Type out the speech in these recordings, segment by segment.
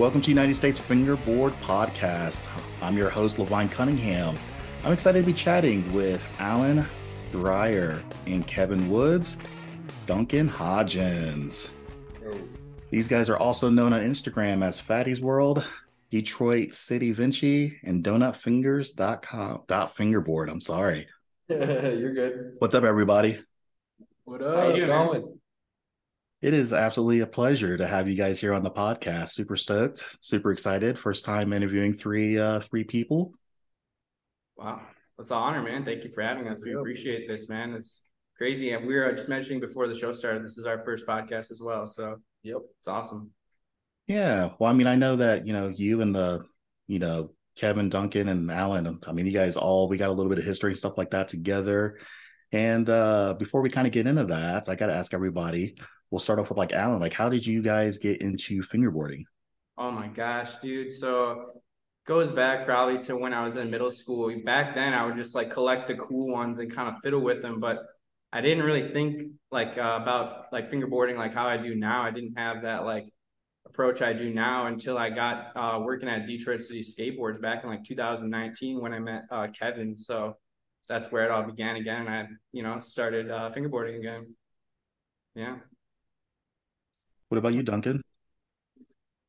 Welcome to United States Fingerboard Podcast. I'm your host, Levine Cunningham. I'm excited to be chatting with Alan Dreyer and Kevin Woods, Duncan Hodgins. These guys are also known on Instagram as Fatty's World, Detroit City Vinci, and DonutFingers.com. Dot fingerboard. I'm sorry. You're good. What's up, everybody? What How's up? it going? It is absolutely a pleasure to have you guys here on the podcast. Super stoked, super excited. First time interviewing three uh three people. Wow, that's an honor, man. Thank you for having us. We Yep. appreciate this, man. It's crazy. And we were just mentioning before the show started, this is our first podcast as well. So Yep. it's awesome. Yeah. Well, I mean, I know that, you know, you and the, you know, Kevin, Duncan, and Alan, I mean, you guys all we got a little bit of history and stuff like that together. And uh before we kind of get into that, I gotta ask everybody, we'll start off with like Alan, like how did you guys get into fingerboarding? Oh my gosh, dude. So goes back probably to when I was in middle school. Back then, I would just like collect the cool ones and kind of fiddle with them, but I didn't really think like uh, about like fingerboarding like how I do now. I didn't have that like approach I do now until I got uh, working at Detroit City Skateboards back in like 2019 when I met uh, Kevin. So that's where it all began again, and I you know started uh, fingerboarding again. Yeah. What about you, Duncan?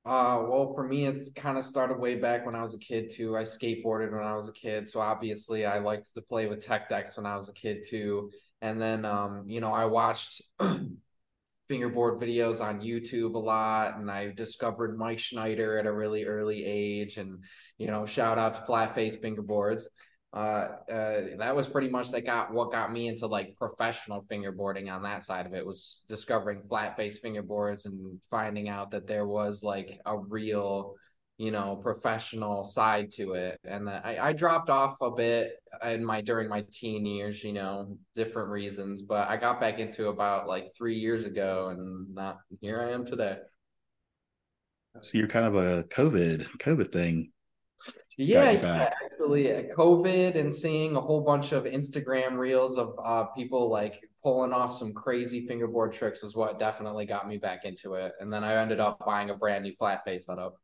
Uh, well, for me, it's kind of started way back when I was a kid too. I skateboarded when I was a kid, so obviously I liked to play with tech decks when I was a kid too. And then, um, you know, I watched fingerboard videos on YouTube a lot, and I discovered Mike Schneider at a really early age. And you know, shout out to Flat Face Fingerboards. Uh, uh, that was pretty much that got what got me into like professional fingerboarding on that side of it was discovering flat face fingerboards and finding out that there was like a real you know professional side to it and that I, I dropped off a bit in my during my teen years you know different reasons but i got back into about like three years ago and not here i am today So you're kind of a COVID COVID thing. Yeah, yeah. Actually, COVID and seeing a whole bunch of Instagram reels of uh, people like pulling off some crazy fingerboard tricks was what definitely got me back into it. And then I ended up buying a brand new flat face setup.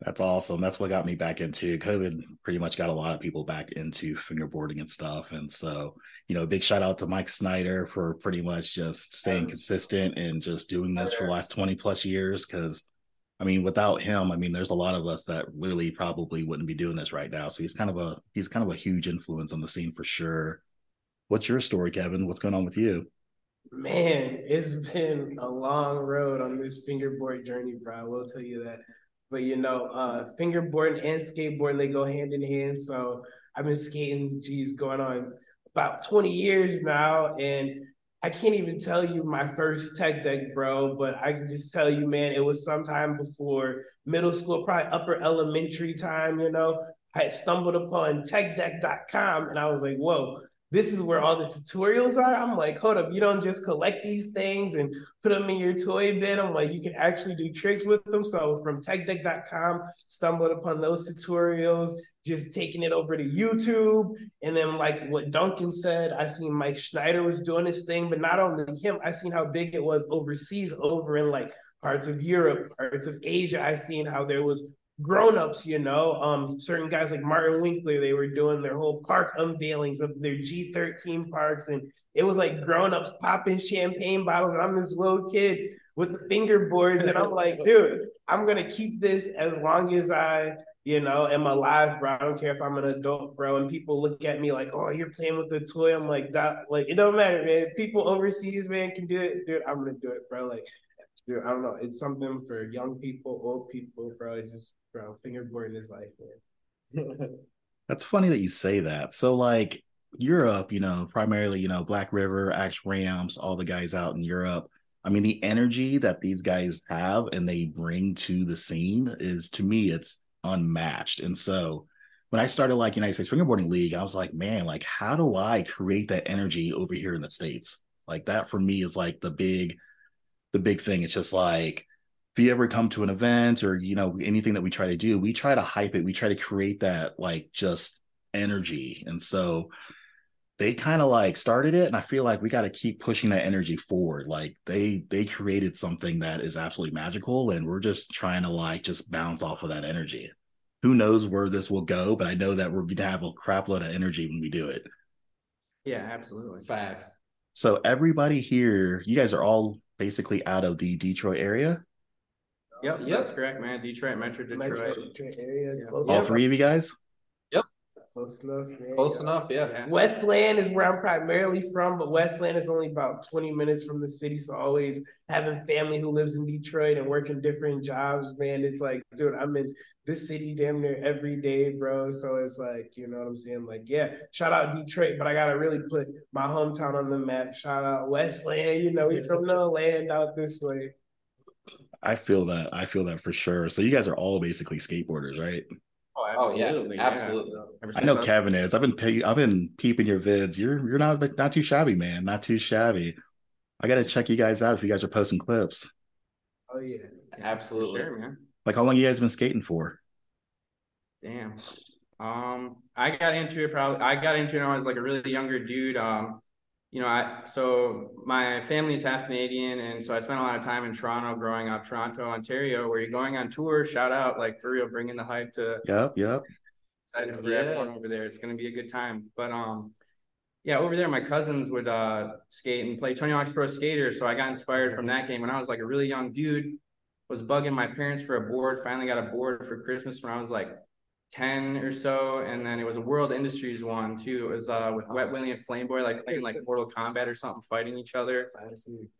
That's awesome. That's what got me back into COVID. Pretty much got a lot of people back into fingerboarding and stuff. And so, you know, big shout out to Mike Schneider for pretty much just staying consistent and just doing this for the last 20 plus years. Cause I mean, without him, I mean, there's a lot of us that really probably wouldn't be doing this right now. So he's kind of a he's kind of a huge influence on the scene for sure. What's your story, Kevin? What's going on with you? Man, it's been a long road on this fingerboard journey, bro. I will tell you that. But you know, uh, fingerboarding and skateboarding they go hand in hand. So I've been skating, geez, going on about 20 years now, and I can't even tell you my first tech deck, bro. But I can just tell you, man, it was sometime before middle school, probably upper elementary time. You know, I stumbled upon techdeck.com, and I was like, whoa this is where all the tutorials are. I'm like, hold up, you don't just collect these things and put them in your toy bin. I'm like, you can actually do tricks with them. So from techdeck.com, stumbled upon those tutorials, just taking it over to YouTube. And then like what Duncan said, I seen Mike Schneider was doing his thing, but not only him, I seen how big it was overseas over in like parts of Europe, parts of Asia. I seen how there was grown-ups, you know, um, certain guys like Martin Winkler, they were doing their whole park unveilings of their G13 parks, and it was like grown-ups popping champagne bottles, and I'm this little kid with the fingerboards, and I'm like, dude, I'm gonna keep this as long as I, you know, am alive, bro. I don't care if I'm an adult, bro. And people look at me like, oh, you're playing with a toy. I'm like, that, like, it don't matter, man. People overseas, man, can do it, dude. I'm gonna do it, bro. Like, dude, I don't know. It's something for young people, old people, bro. It's just, bro, fingerboarding is life, man. That's funny that you say that. So like Europe, you know, primarily, you know, Black River, Axe Rams, all the guys out in Europe. I mean, the energy that these guys have and they bring to the scene is to me, it's unmatched. And so when I started like United States Fingerboarding League, I was like, man, like how do I create that energy over here in the States? Like that for me is like the big, the big thing. It's just like if you ever come to an event or you know anything that we try to do we try to hype it we try to create that like just energy and so they kind of like started it and i feel like we got to keep pushing that energy forward like they they created something that is absolutely magical and we're just trying to like just bounce off of that energy who knows where this will go but i know that we're going to have a crap load of energy when we do it Yeah, absolutely. Facts. so everybody here you guys are all basically out of the detroit area Yep, Yep. that's correct, man. Detroit, Metro Metro Detroit. Detroit area. Yeah. All three of you guys Close enough. man. Close enough, yeah. Yeah. Westland is where I'm primarily from, but Westland is only about 20 minutes from the city. So always having family who lives in Detroit and working different jobs, man. It's like, dude, I'm in this city damn near every day, bro. So it's like, you know what I'm saying? Like, yeah, shout out Detroit, but I gotta really put my hometown on the map. Shout out Westland, you know, we from the land out this way. i feel that i feel that for sure so you guys are all basically skateboarders right Oh, Oh, yeah, absolutely. absolutely. Ever I know Kevin is. I've been pay- I've been peeping your vids. You're you're not not too shabby, man. Not too shabby. I gotta check you guys out if you guys are posting clips. Oh yeah. For Absolutely. Sure, man. Like how long you guys been skating for? Damn. Um, I got into it probably. I got into it when I was like a really younger dude. Um, you know, I so my family's half Canadian, and so I spent a lot of time in Toronto growing up, Toronto, Ontario, where you're going on tour. Shout out, like for real, bringing the hype to Yep, yep. excited for Yeah. everyone over there. It's gonna be a good time. But um, yeah, over there, my cousins would uh skate and play Tony Hawk's Pro Skater. So I got inspired from that game when I was like a really young dude. Was bugging my parents for a board. Finally got a board for Christmas when I was like ten or so, and then it was a World Industries one too. It was uh with Wet Willie and Flame Boy, like playing like Mortal Kombat or something, fighting each other.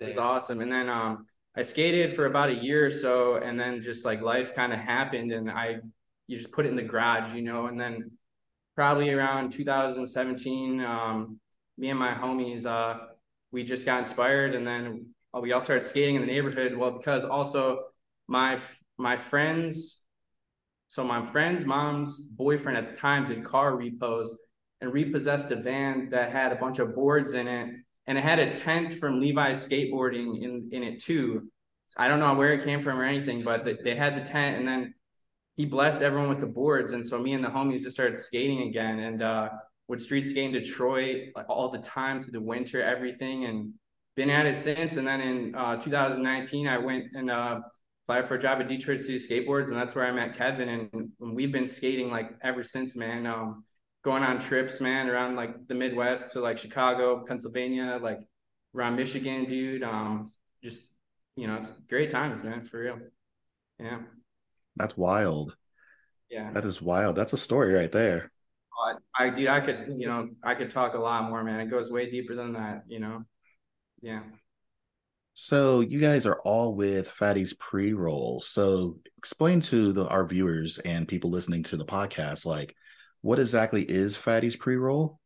It was awesome. And then um, I skated for about a year or so, and then just like life kind of happened, and I you just put it in the garage, you know. And then probably around 2017, um, me and my homies, uh, we just got inspired, and then we all started skating in the neighborhood. Well, because also my my friends, so my friend's mom's boyfriend at the time did car repos and repossessed a van that had a bunch of boards in it and it had a tent from Levi's skateboarding in in it too. I don't know where it came from or anything, but they, they had the tent, and then he blessed everyone with the boards, and so me and the homies just started skating again, and uh, would street skate in Detroit like all the time through the winter, everything, and been at it since. And then in uh, 2019, I went and uh, applied for a job at Detroit City Skateboards, and that's where I met Kevin, and, we've been skating like ever since, man. Um, going on trips, man, around like the Midwest to like Chicago, Pennsylvania, like around Michigan, dude. Um, just you know, it's great times, man, for real. Yeah, That's wild. yeah. That is wild. That's a story right there. I, I, dude, I could, you know, I could talk a lot more, man. It goes way deeper than that, you know. Yeah. So you guys are all with Fatty's pre-roll. So explain to the, our viewers and people listening to the podcast, like what exactly is Fatty's pre-roll?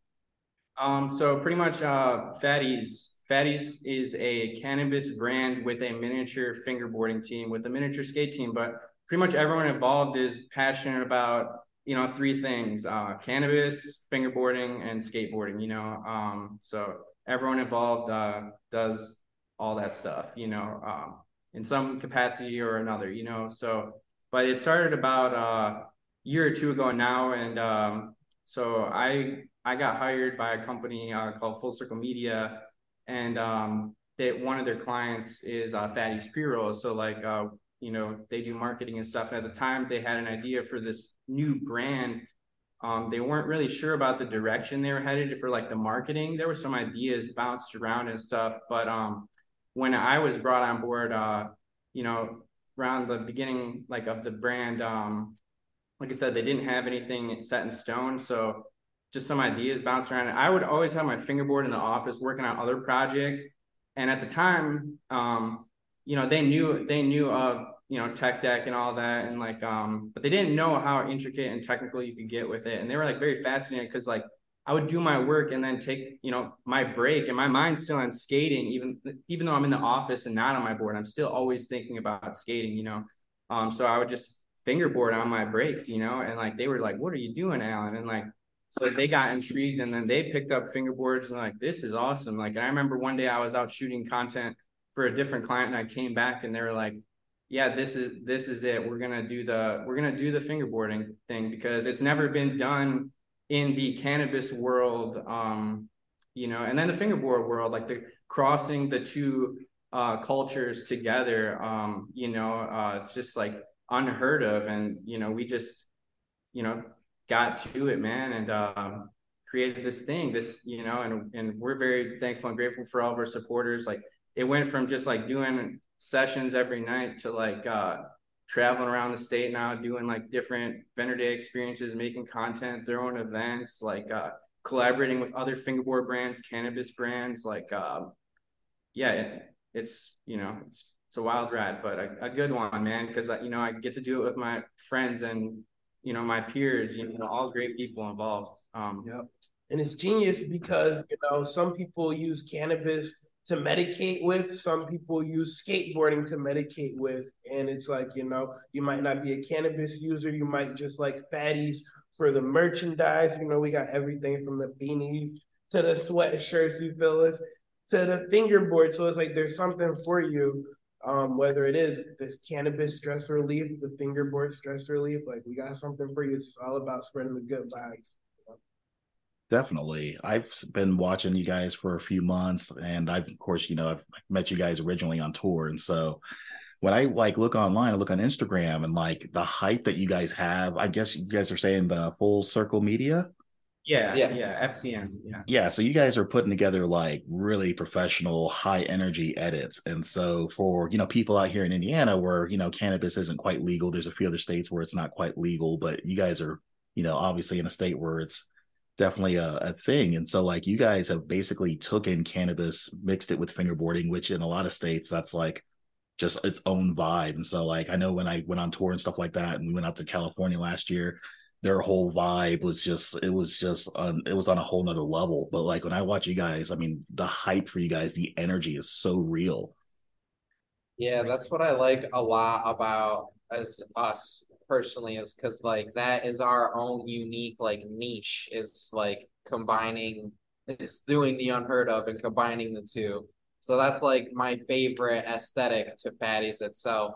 Um, so pretty much uh Fatties. Fatties is a cannabis brand with a miniature fingerboarding team, with a miniature skate team, but pretty much everyone involved is passionate about, you know, three things, uh cannabis, fingerboarding, and skateboarding, you know. Um, so everyone involved uh does all that stuff, you know, um in some capacity or another, you know. So but it started about a year or two ago now and um so I I got hired by a company uh, called Full Circle Media, and um, that one of their clients is uh, Fatty's Pre-Roll. So like, uh, you know, they do marketing and stuff. And at the time, they had an idea for this new brand. Um, they weren't really sure about the direction they were headed for like the marketing. There were some ideas bounced around and stuff, but um, when I was brought on board, uh, you know, around the beginning like of the brand, um, like I said, they didn't have anything set in stone. So just some ideas bounced around. I would always have my fingerboard in the office working on other projects. And at the time, um, you know, they knew they knew of you know tech deck and all that, and like, um, but they didn't know how intricate and technical you could get with it. And they were like very fascinated because like I would do my work and then take you know my break, and my mind's still on skating, even even though I'm in the office and not on my board. I'm still always thinking about skating, you know. Um, so I would just fingerboard on my breaks, you know, and like they were like, "What are you doing, Alan?" And like so they got intrigued and then they picked up fingerboards and like this is awesome like i remember one day i was out shooting content for a different client and i came back and they were like yeah this is this is it we're gonna do the we're gonna do the fingerboarding thing because it's never been done in the cannabis world um you know, and then the fingerboard world, like the crossing the two uh, cultures together, um, you know, uh, it's just like unheard of. And, you know, we just, you know, got to it, man, and um, created this thing, this, you know, and, and we're very thankful and grateful for all of our supporters. Like it went from just like doing sessions every night to like, uh, traveling around the state now, doing like different vendor day experiences, making content, throwing events, like uh, collaborating with other fingerboard brands, cannabis brands. Like, um, yeah, it, it's you know it's it's a wild ride, but a, a good one, man. Because you know I get to do it with my friends and you know my peers. You know, all great people involved. Um, yep. And it's genius because you know some people use cannabis to medicate with. Some people use skateboarding to medicate with. And it's like, you know, you might not be a cannabis user. You might just like fatties for the merchandise. You know, we got everything from the beanies to the sweatshirts, you feel us, to the fingerboard. So it's like there's something for you. Um, whether it is the cannabis stress relief, the fingerboard stress relief, like we got something for you. It's just all about spreading the good vibes. Definitely. I've been watching you guys for a few months and I've of course, you know, I've met you guys originally on tour and so when I like look online, I look on Instagram and like the hype that you guys have, I guess you guys are saying the full circle media. Yeah, yeah, yeah, FCM. Yeah. Yeah. So you guys are putting together like really professional, high energy edits. And so for, you know, people out here in Indiana where, you know, cannabis isn't quite legal, there's a few other states where it's not quite legal, but you guys are, you know, obviously in a state where it's definitely a, a, thing. And so like you guys have basically took in cannabis, mixed it with fingerboarding, which in a lot of states that's like just its own vibe. And so like I know when I went on tour and stuff like that, and we went out to California last year, their whole vibe was just it was just on it was on a whole nother level. But like when I watch you guys, I mean the hype for you guys, the energy is so real. Yeah, that's what I like a lot about as us personally is because like that is our own unique like niche is like combining is doing the unheard of and combining the two. So that's like my favorite aesthetic to fatties itself.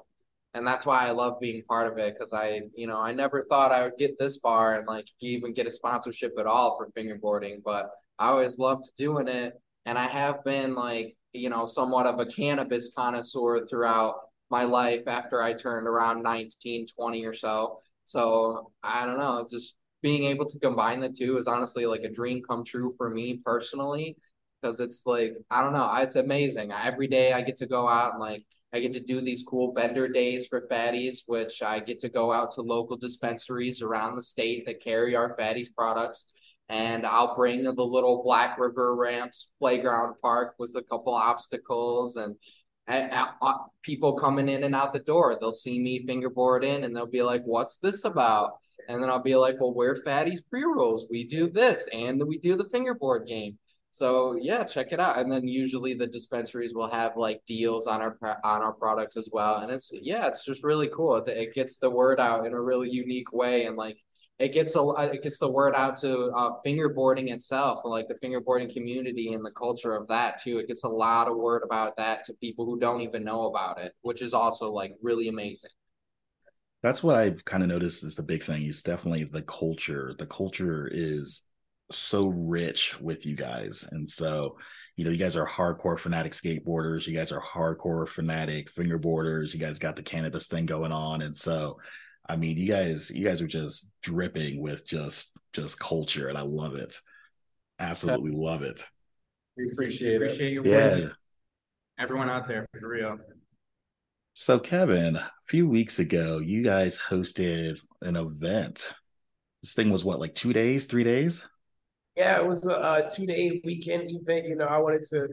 And that's why i love being part of it because i you know i never thought i would get this far and like even get a sponsorship at all for fingerboarding but i always loved doing it. And i have been like you know somewhat of a cannabis connoisseur throughout my life after I turned around 19, 20 or so. So I don't know, just being able to combine the two is honestly like a dream come true for me personally. Cause it's like, I don't know, it's amazing. Every day I get to go out and like, I get to do these cool vendor days for fatties, which I get to go out to local dispensaries around the state that carry our fatties products. And I'll bring the little Black River Ramps playground park with a couple obstacles and uh, people coming in and out the door. They'll see me fingerboard in and they'll be like, what's this about? And then I'll be like, well, we're Fatty's pre rolls. We do this and we do the fingerboard game. So yeah, check it out. And then usually the dispensaries will have like deals on our on our products as well. And it's yeah, it's just really cool. It, it gets the word out in a really unique way. And like it gets a it gets the word out to uh, fingerboarding itself, like the fingerboarding community and the culture of that too. It gets a lot of word about that to people who don't even know about it, which is also like really amazing. That's what I've kind of noticed is the big thing. Is definitely the culture. The culture is so rich with you guys, and so you know, you guys are hardcore fanatic skateboarders. You guys are hardcore fanatic fingerboarders. You guys got the cannabis thing going on, and so I mean, you guys, you guys are just dripping with just just culture, and I love it. Absolutely love it. We appreciate it. appreciate your yeah. Everyone out there for real. So, Kevin, a few weeks ago, you guys hosted an event. This thing was what, like two days, three days? Yeah, it was a, a two day weekend event. You know, I wanted to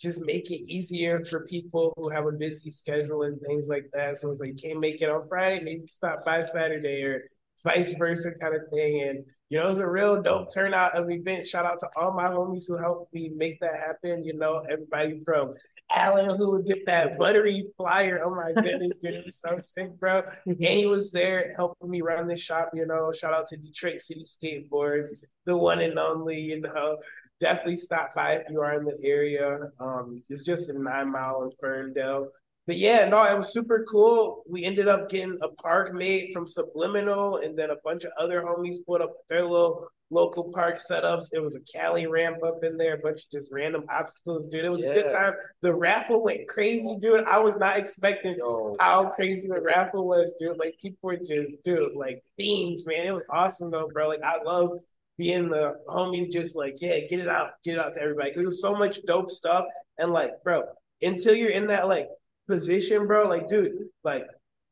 just make it easier for people who have a busy schedule and things like that. So it's like, can't make it on Friday, maybe stop by Saturday or vice versa kind of thing. And, you know, it was a real dope turnout of event. Shout out to all my homies who helped me make that happen. You know, everybody from Alan who would get that buttery flyer. Oh my goodness, dude, it was so sick, bro. And he was there helping me run the shop, you know. Shout out to Detroit City Skateboards, the one and only, you know definitely stop by if you are in the area. Um, it's just a nine mile in Ferndale. But yeah, no, it was super cool. We ended up getting a park made from Subliminal, and then a bunch of other homies put up their little local park setups. It was a Cali ramp up in there, a bunch of just random obstacles, dude. It was a good time. The raffle went crazy, dude. I was not expecting Yo, how crazy the raffle was, dude. Like people were just, dude, like themes, man. It was awesome though, bro. Like I love being the homie, just like, yeah, get it out, get it out to everybody. 'Cause There was so much dope stuff, and like, bro, until you're in that like position, bro, like, dude, like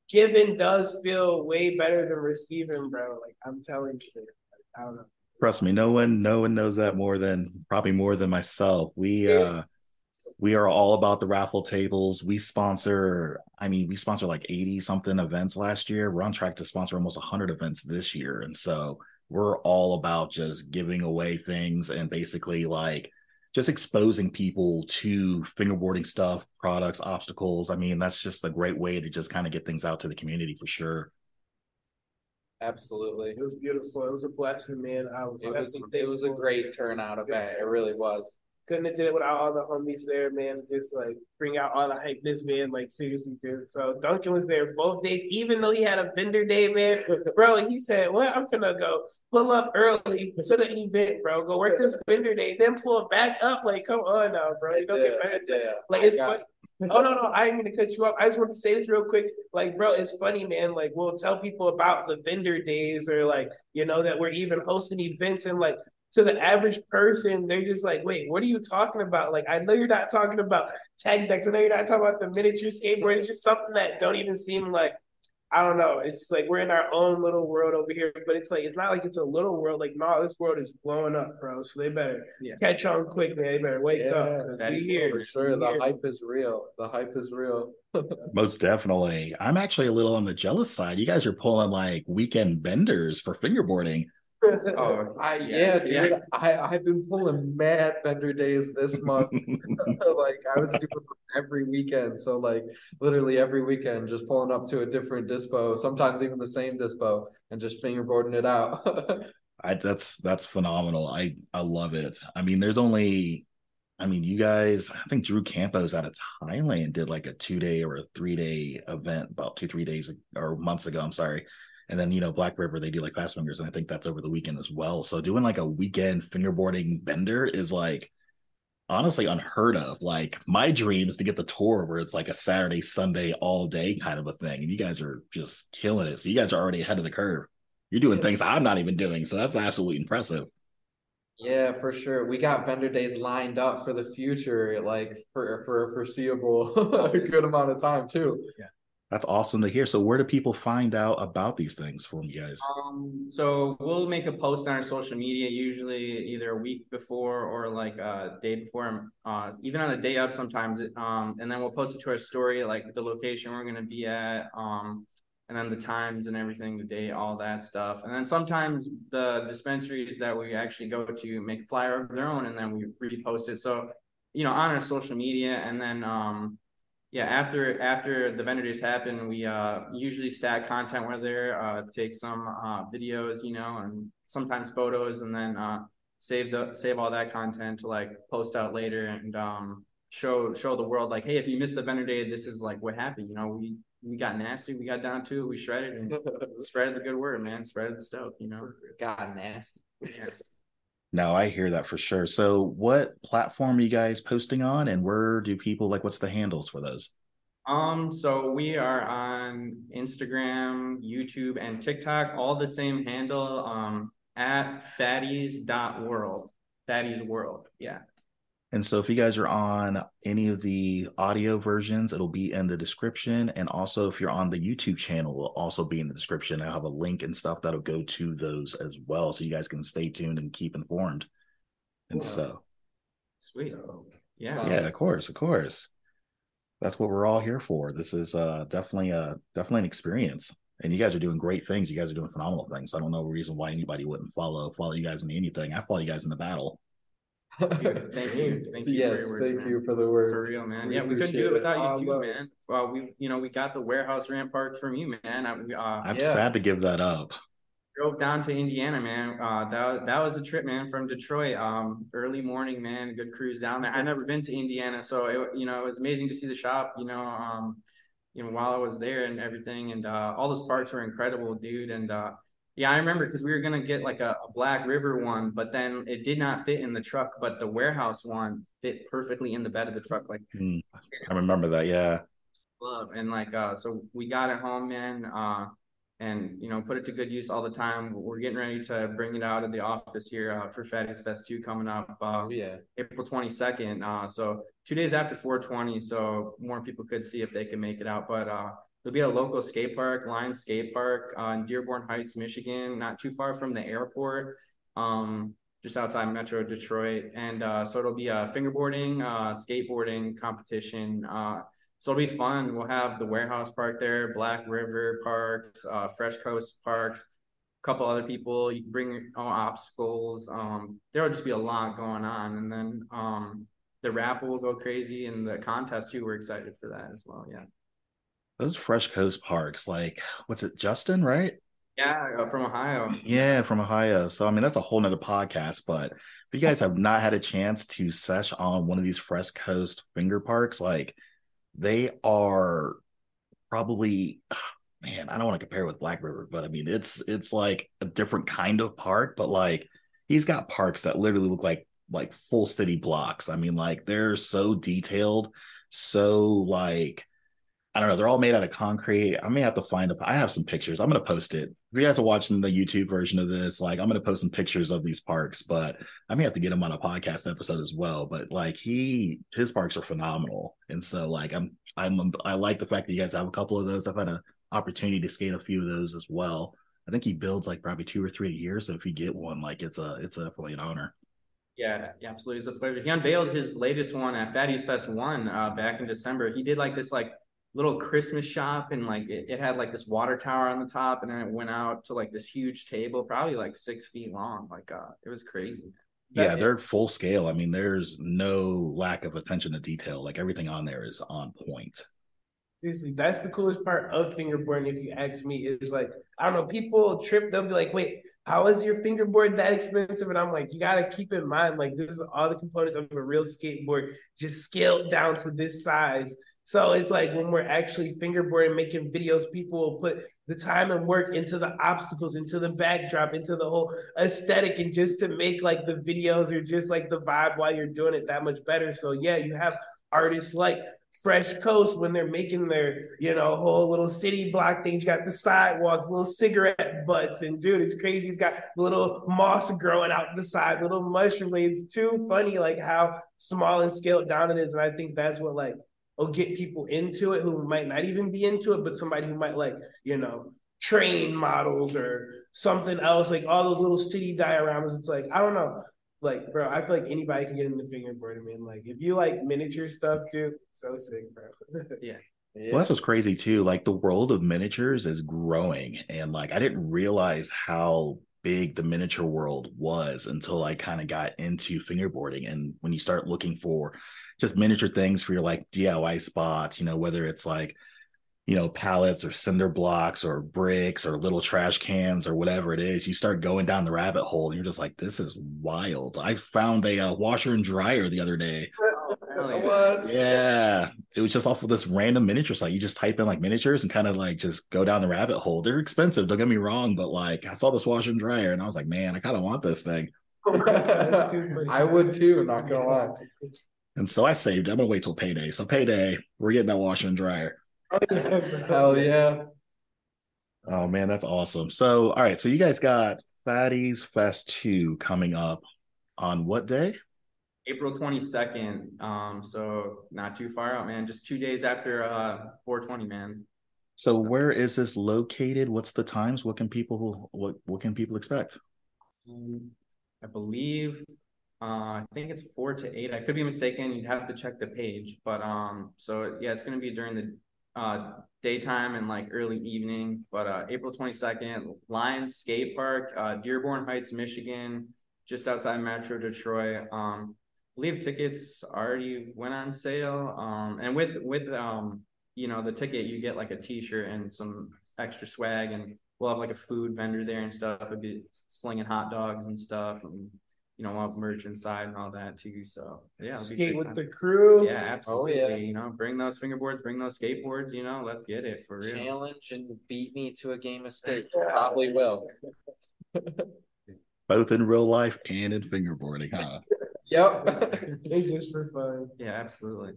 giving does feel way better than receiving, bro. Like I'm telling you, like, I don't know. Trust me, no one no one knows that more than probably more than myself. We uh we are all about the raffle tables. We sponsor, I mean, we sponsor like 80 something events last year. We're on track to sponsor almost 100 events this year. And so we're all about just giving away things and basically like just exposing people to fingerboarding stuff, products, obstacles. I mean, that's just a great way to just kind of get things out to the community for sure. absolutely. It was beautiful. It was a blessing, man. I was It was it was a great turnout event. It really was. Couldn't have did it without all the homies there, man. Just like bring out all the hypeness, man. Like seriously, dude. So Duncan was there both days, even though he had a vendor day, man. Bro, he said, "Well, I'm gonna go pull up early to the event, bro. Go work this vendor day, then pull back up. Like, come on now, bro. You don't did, get mad. did. Like it's funny. Oh no, no, I ain't gonna cut you off. I just want to say this real quick. Like, bro, it's funny, man. Like, we'll tell people about the vendor days or like, you know, that we're even hosting events and like to the average person, they're just like, wait, what are you talking about? Like, I know you're not talking about tech decks. I know you're not talking about the miniature skateboard. It's just something that don't even seem like I don't know. It's just like we're in our own little world over here, but it's like it's not like it's a little world. Like, no, this world is blowing up, bro. So they better Yeah. catch on quick, man. They better wake Yeah, up. 'cause that we is here. For sure, We the here. hype is real. The hype is real. Most definitely. I'm actually a little on the jealous side. You guys are pulling like weekend benders for fingerboarding. Oh, I Yeah, dude. yeah. I I've been pulling mad vendor days this month. like I was doing every weekend. So like literally every weekend, just pulling up to a different dispo, sometimes even the same dispo, and just fingerboarding it out. I, that's that's phenomenal. I I love it. I mean, there's only, I mean, you guys. I think Drew Campos out of Thailand did like a two day or a three day event about two three days or months ago. I'm sorry. And then you know Black River they do like fast fingers, and I think that's over the weekend as well. So doing like a weekend fingerboarding bender is like honestly unheard of. Like my dream is to get the tour where it's like a Saturday Sunday all day kind of a thing, and you guys are just killing it. So you guys are already ahead of the curve. You're doing things I'm not even doing, so that's absolutely impressive. Yeah, for sure. We got vendor days lined up for the future, like for for a foreseeable good amount of time too. That's awesome to hear. So, where do people find out about these things from you guys? Um, so we'll make a post on our social media, usually either a week before or like a day before, uh, even on the day of sometimes. Um, and then we'll post it to our story, like the location we're gonna be at, um, and then the times and everything, the date, all that stuff. And then sometimes the dispensaries that we actually go to make a flyer of their own, and then we repost it. So, you know, on our social media, and then um, yeah, after after the vendor days happen, we uh usually stack content where there, uh take some uh videos, you know, and sometimes photos and then uh save the save all that content to like post out later and um show show the world like, hey, if you missed the vendor day, this is like what happened. You know, we we got nasty, we got down to it, we shredded and spread the good word, man. Spread the stuff, you know. Got nasty. No, I hear that for sure. So, what platform are you guys posting on, and where do people like? What's the handles for those? Um, so we are on Instagram, YouTube, and TikTok, all the same handle, um, at fatties.world. Fatties World. Yeah. And so, if you guys are on any of the audio versions, it'll be in the description. And also, if you're on the YouTube channel, it will also be in the description. I'll have a link and stuff that'll go to those as well, so you guys can stay tuned and keep informed. And Cool. so, Sweet. Yeah. Yeah, of course, of course. That's what we're all here for. This is uh definitely a definitely an experience. And you guys are doing great things. You guys are doing phenomenal things. I don't know a reason why anybody wouldn't follow follow you guys in anything. I follow you guys in the battle. Dude, thank you. Thank you yes, words, thank man. you for the words. For real, man. We yeah, we couldn't appreciate do it it. without All you too, man. Well, we, you know, we got the warehouse ramp park from you, man. I, we, uh, I'm Yeah. sad to give that up. drove down to Indiana, man. Uh, that was, that was a trip, man, from Detroit. Um, early morning, man. Good cruise down there. I never been to Indiana, so it, you know, it was amazing to see the shop. You know, um, you know, while I was there and everything, and uh, all those parks were incredible, dude. And uh, Yeah, I remember because we were gonna get like a, a, Black River one, but then it did not fit in the truck. But the warehouse one fit perfectly in the bed of the truck. Like mm, I remember that. Yeah. Love and like uh, so we got it home, man. Uh, and you know put it to good use all the time. We're getting ready to bring it out of the office here uh, for Fatty's Fest 2 coming up. Uh, oh, yeah, April 22nd. Uh, so two days after 420, so more people could see if they can make it out. But uh, it'll be a local skate park, Lions Skate Park uh, in Dearborn Heights, Michigan, not too far from the airport. Um, just outside Metro Detroit, and uh, so it'll be a fingerboarding, uh, skateboarding competition. Uh, so it'll be fun. We'll have the warehouse park there, Black River Parks, uh, Fresh Coast Parks, a couple other people. You can bring your own obstacles. Um, there'll just be a lot going on, and then um, the raffle will go crazy, and the contest too. We're excited for that as well. Yeah. Those Fresh Coast Parks, like what's it, Justin? Right? Yeah, from Ohio. Yeah, from Ohio. So I mean, that's a whole nother podcast. But if you guys have not had a chance to sesh on one of these Fresh Coast finger parks, like they are probably man, I don't want to compare with Black River, but I mean it's it's like a different kind of park, but like he's got parks that literally look like like full city blocks. I mean, like they're so detailed, so like I don't know. They're all made out of concrete. I may have to find a. I have some pictures. I'm gonna post it. If you guys are watching the YouTube version of this, like I'm gonna post some pictures of these parks, but I may have to get him on a podcast episode as well. But like he, his parks are phenomenal, and so like I'm, I'm, I like the fact that you guys have a couple of those. I've had an opportunity to skate a few of those as well. I think he builds like probably two or three a year. So if you get one, like it's a, it's definitely an honor. Yeah, absolutely. It's a pleasure. He unveiled his latest one at Fatty's Fest One uh, back in December. He did like this like little Christmas shop and like it, it, had like this water tower on the top and then it went out to like this huge table, probably like six feet long. Like uh it was crazy. That's yeah, they're full scale. I mean, there's no lack of attention to detail. Like everything on there is on point. Seriously, that's the coolest part of fingerboarding. If you ask me, is like I don't know. People trip. They'll be like, "Wait, how is your fingerboard that expensive?" And I'm like, "You got to keep in mind, like this is all the components of a real skateboard, just scaled down to this size so it's like when we're actually fingerboarding, making videos, people will put the time and work into the obstacles, into the backdrop, into the whole aesthetic, and just to make like the videos or just like the vibe while you're doing it that much better. So yeah, you have artists like Fresh Coast when they're making their, you know, whole little city block things. You got the sidewalks, little cigarette butts, and dude, it's crazy. He's got little moss growing out the side, little mushroom It's too funny, like how small and scaled down it is. And I think that's what like or get people into it who might not even be into it, but somebody who might like, you know, train models or something else, like all those little city dioramas. It's like, I don't know. Like, bro, I feel like anybody can get into fingerboarding, man. Like, if you like miniature stuff, too, so sick, bro. yeah. Yeah. Well, that's what's crazy too. Like the world of miniatures is growing, and like I didn't realize how big the miniature world was until I kind of got into fingerboarding. And when you start looking for just miniature things for your like DIY spot, you know, whether it's like, you know, pallets or cinder blocks or bricks or little trash cans or whatever it is, you start going down the rabbit hole and you're just like, this is wild. I found a uh, washer and dryer the other day. what? Yeah. It was just off of this random miniature site. You just type in like miniatures and kind of like just go down the rabbit hole. They're expensive, don't get me wrong, but like I saw this washer and dryer and I was like, man, I kind of want this thing. I would too, not gonna lie. And so I saved. I'm gonna wait till payday. So payday, we're getting that washer and dryer. Hell yeah. Oh man, that's awesome. So all right, so you guys got Fatty's Fest 2 coming up on what day? April 22nd. Um, so not too far out, man. Just two days after uh 420, man. So, so where is this located? What's the times? What can people what what can people expect? Um, I believe uh, I think it's four to eight. I could be mistaken. You'd have to check the page, but um, so yeah, it's gonna be during the uh daytime and like early evening. But uh, April twenty second, Lions Skate Park, uh, Dearborn Heights, Michigan, just outside Metro Detroit. Um, I believe tickets already went on sale. Um, and with with um, you know, the ticket, you get like a T-shirt and some extra swag, and we'll have like a food vendor there and stuff. It'd be slinging hot dogs and stuff, and you know, want merch inside and all that too. So yeah, skate with time. the crew. Yeah, absolutely. Oh, yeah. You know, bring those fingerboards, bring those skateboards. You know, let's get it for real. Challenge and beat me to a game of skate. Probably will. Both in real life and in fingerboarding, huh? Yep. It's just for fun. Yeah, absolutely.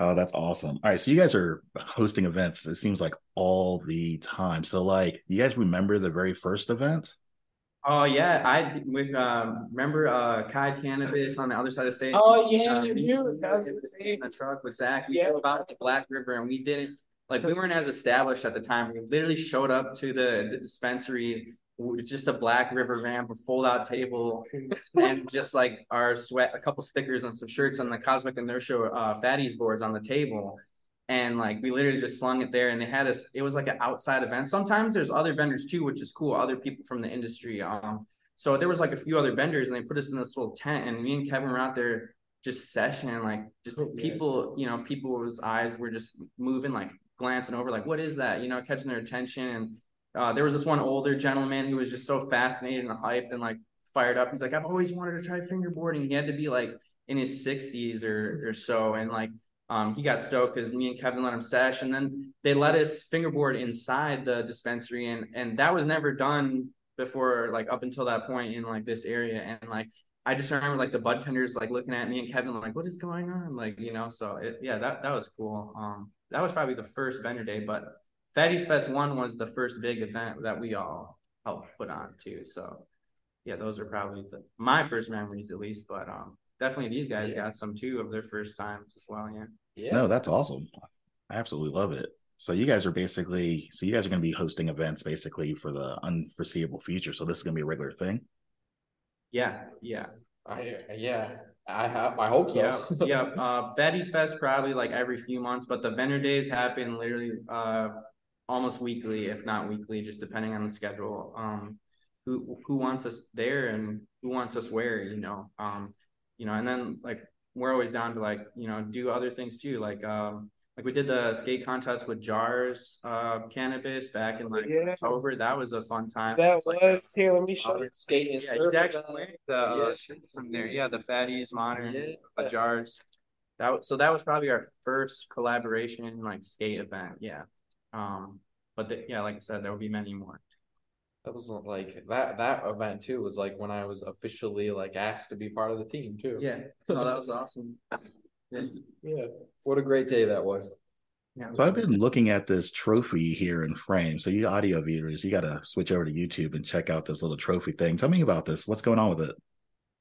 Oh, that's awesome. All right, so you guys are hosting events, it seems like all the time. So like you guys remember the very first event? Oh yeah, I with um remember uh Kai Cannabis on the other side of the state. Oh yeah, Um, you do. That was in the truck with Zach. We Yeah. drove out to Black River and we didn't like we weren't as established at the time. We literally showed up to the, the dispensary with just a Black River van, a fold out table, and just like our sweat, a couple stickers and some shirts on the Cosmic Inertia uh, Fatties boards on the table. And like we literally just slung it there, and they had us. It was like an outside event. Sometimes there's other vendors too, which is cool. Other people from the industry. Um, so there was like a few other vendors, and they put us in this little tent, and me and Kevin were out there just session, like just Oh, yeah. people, you know, people's eyes were just moving, like glancing over, like what is that, you know, catching their attention. And uh, there was this one older gentleman who was just so fascinated and hyped and like fired up. He's like, I've always wanted to try fingerboarding. He had to be like in his 60s or or so, and like um, he got stoked because me and Kevin let him sesh, and then they let us fingerboard inside the dispensary, and and that was never done before, like up until that point in like this area, and like I just remember like the bud tenders like looking at me and Kevin like, what is going on? Like, you know, so it, yeah, that that was cool. Um, that was probably the first vendor day, but Fatties Fest one was the first big event that we all helped put on too. So yeah, those are probably the my first memories at least, but um definitely these guys Yeah. got some too of their first times as well. Yeah. Yeah. No, that's awesome. I absolutely love it. So you guys are basically so you guys are going to be hosting events basically for the unforeseeable future. So this is going to be a regular thing. Yeah, yeah. I, yeah. I have. I hope so. Yeah, yeah. Uh, Fatties Fest probably like every few months, but the vendor days happen literally uh almost weekly, if not weekly, just depending on the schedule. Um, who who wants us there and who wants us where, you know. Um, you know, and then like we're always down to like you know do other things too, like um like we did the skate contest with jars uh cannabis back in like Yeah. October. That was a fun time. That It's like- was here. Let me show Uh, you. skating. yeah, surf he's actually event. wearing the uh, Yeah. shirt from there. Yeah, the fatties, modern, Yeah. the jars. That was, so that was probably our first collaboration like skate event. Yeah. Um, but the, yeah, like I said, there will be many more. That wasn't like that. That event too was like when I was officially like asked to be part of the team too. Yeah. No, that was awesome. Yeah. Yeah. What a great day that was. yeah So I've been looking at this trophy here in frame. So you audio viewers, you got to switch over to YouTube and check out this little trophy thing. Tell me about this. What's going on with it?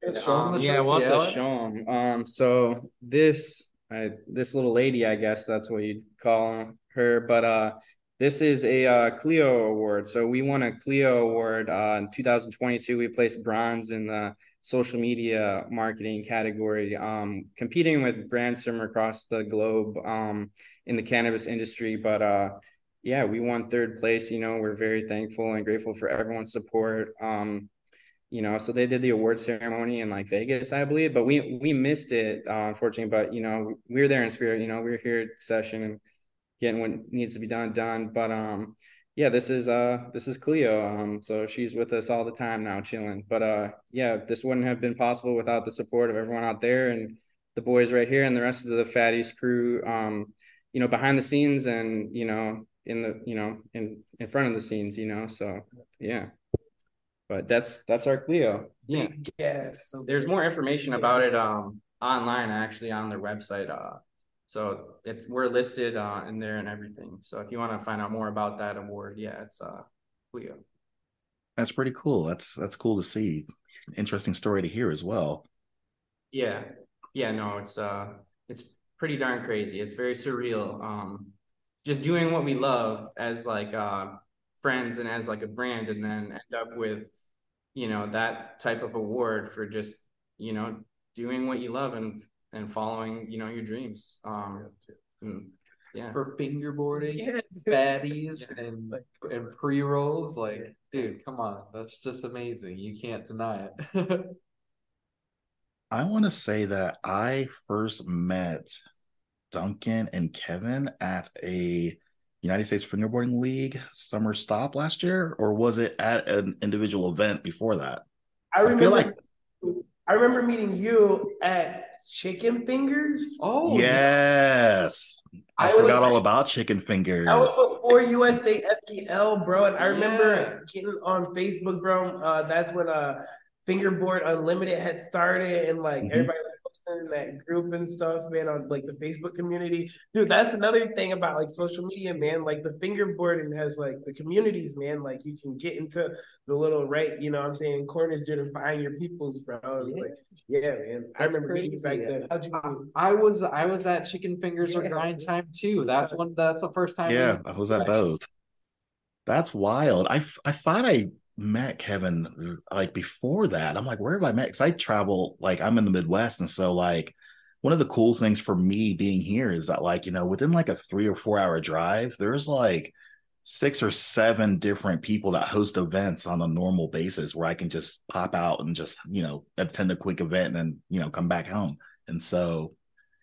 Yeah, show 'em Um, yeah, trophy, we'll have to show them. Um, so this, I, this little lady, I guess that's what you'd call her, but uh, this is a uh, Clio award. So we won a Clio award uh, in 2022. We placed bronze in the social media marketing category, um, competing with brands from across the globe um, in the cannabis industry. But uh, yeah, we won third place. You know, we're very thankful and grateful for everyone's support. Um, you know, so they did the award ceremony in like Vegas, I believe, but we we missed it, uh, unfortunately. But you know, we were there in spirit. You know, we were here at session and getting what needs to be done done. But um, yeah, this is uh this is Clio. Um, so she's with us all the time now, chilling. But uh, yeah, this wouldn't have been possible without the support of everyone out there and the boys right here and the rest of the Fatties crew. Um, you know, behind the scenes and you know in the you know in in front of the scenes. You know, so yeah. But that's that's our Clio. Yeah. Yeah. So There's more information about it um online actually on their website. Uh so it's we're listed uh in there and everything. So if you want to find out more about that award, yeah, it's uh Clio. That's pretty cool. That's that's cool to see. Interesting story to hear as well. Yeah. Yeah, no, it's uh it's pretty darn crazy. It's very surreal. Um just doing what we love as like uh friends and as like a brand and then end up with you know that type of award for just you know doing what you love and and following you know your dreams um and, yeah For fingerboarding, yeah, fatties, Yeah. and and pre rolls, like, dude, come on, that's just amazing. You can't deny it. I want to say that I first met Duncan and Kevin at a United States Fingerboarding League summer stop last year, or was it at an individual event before that? I I feel like- I remember meeting you at Chicken Fingers. oh, yes. I, I forgot was- all about chicken fingers. That was before USA FPL, bro. And I remember Yeah. getting on Facebook, bro. Uh, that's when uh Fingerboard Unlimited had started, and like Mhm. everybody was that group and stuff, man, on like the Facebook community. Dude, that's another thing about like social media, man. Like the fingerboarding has like the communities, man. Like you can get into the little right, you know what I'm saying, corners there to find your peoples, bro. It's Like, yeah, man. I remember meeting you back crazy. then. How'd you do? I was I was at Chicken Fingers or Grind Time too. That's one. That's the first time. yeah, I was at both. That's wild. I I thought I met Kevin like before that. I'm like, where have I met? Because I travel like I'm in the Midwest, and so like one of the cool things for me being here is that like you know within like a three or four hour drive, there's like six or seven different people that host events on a normal basis where I can just pop out and just you know attend a quick event and then you know come back home. And so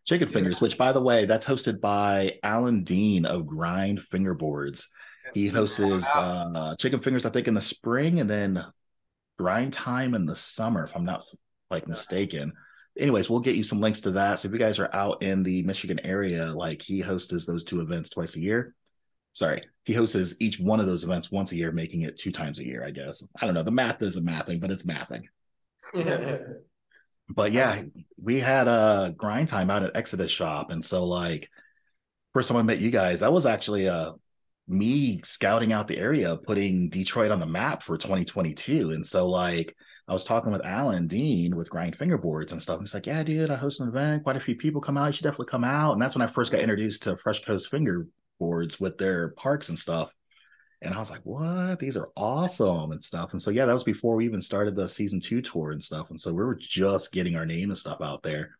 Chicken Fingers, which by the way, that's hosted by Alan Dean of Grind Fingerboards. He hosts uh, Chicken Fingers, I think, in the spring, and then Grind Time in the summer, if I'm not like mistaken. Anyways, we'll get you some links to that. So if you guys are out in the Michigan area, like he hosts those two events twice a year. Sorry, he hosts each one of those events once a year, making it two times a year. I guess I don't know. The math isn't mathing, but it's mathing. But yeah, we had a grind time out at Exodus Shop, and so like first time I met you guys, that was actually uh me scouting out the area, putting Detroit on the map for 2022. And so like I was talking with Alan Dean with Grind Fingerboards and stuff. He's like, "Yeah, dude, I host an event. Quite a few people come out. You should definitely come out." And that's when I first got introduced to Fresh Coast Fingerboards with their parks and stuff. And I was like, what? These are awesome and stuff. And so, yeah, that was before we even started the season two tour and stuff. And so we were just getting our name and stuff out there.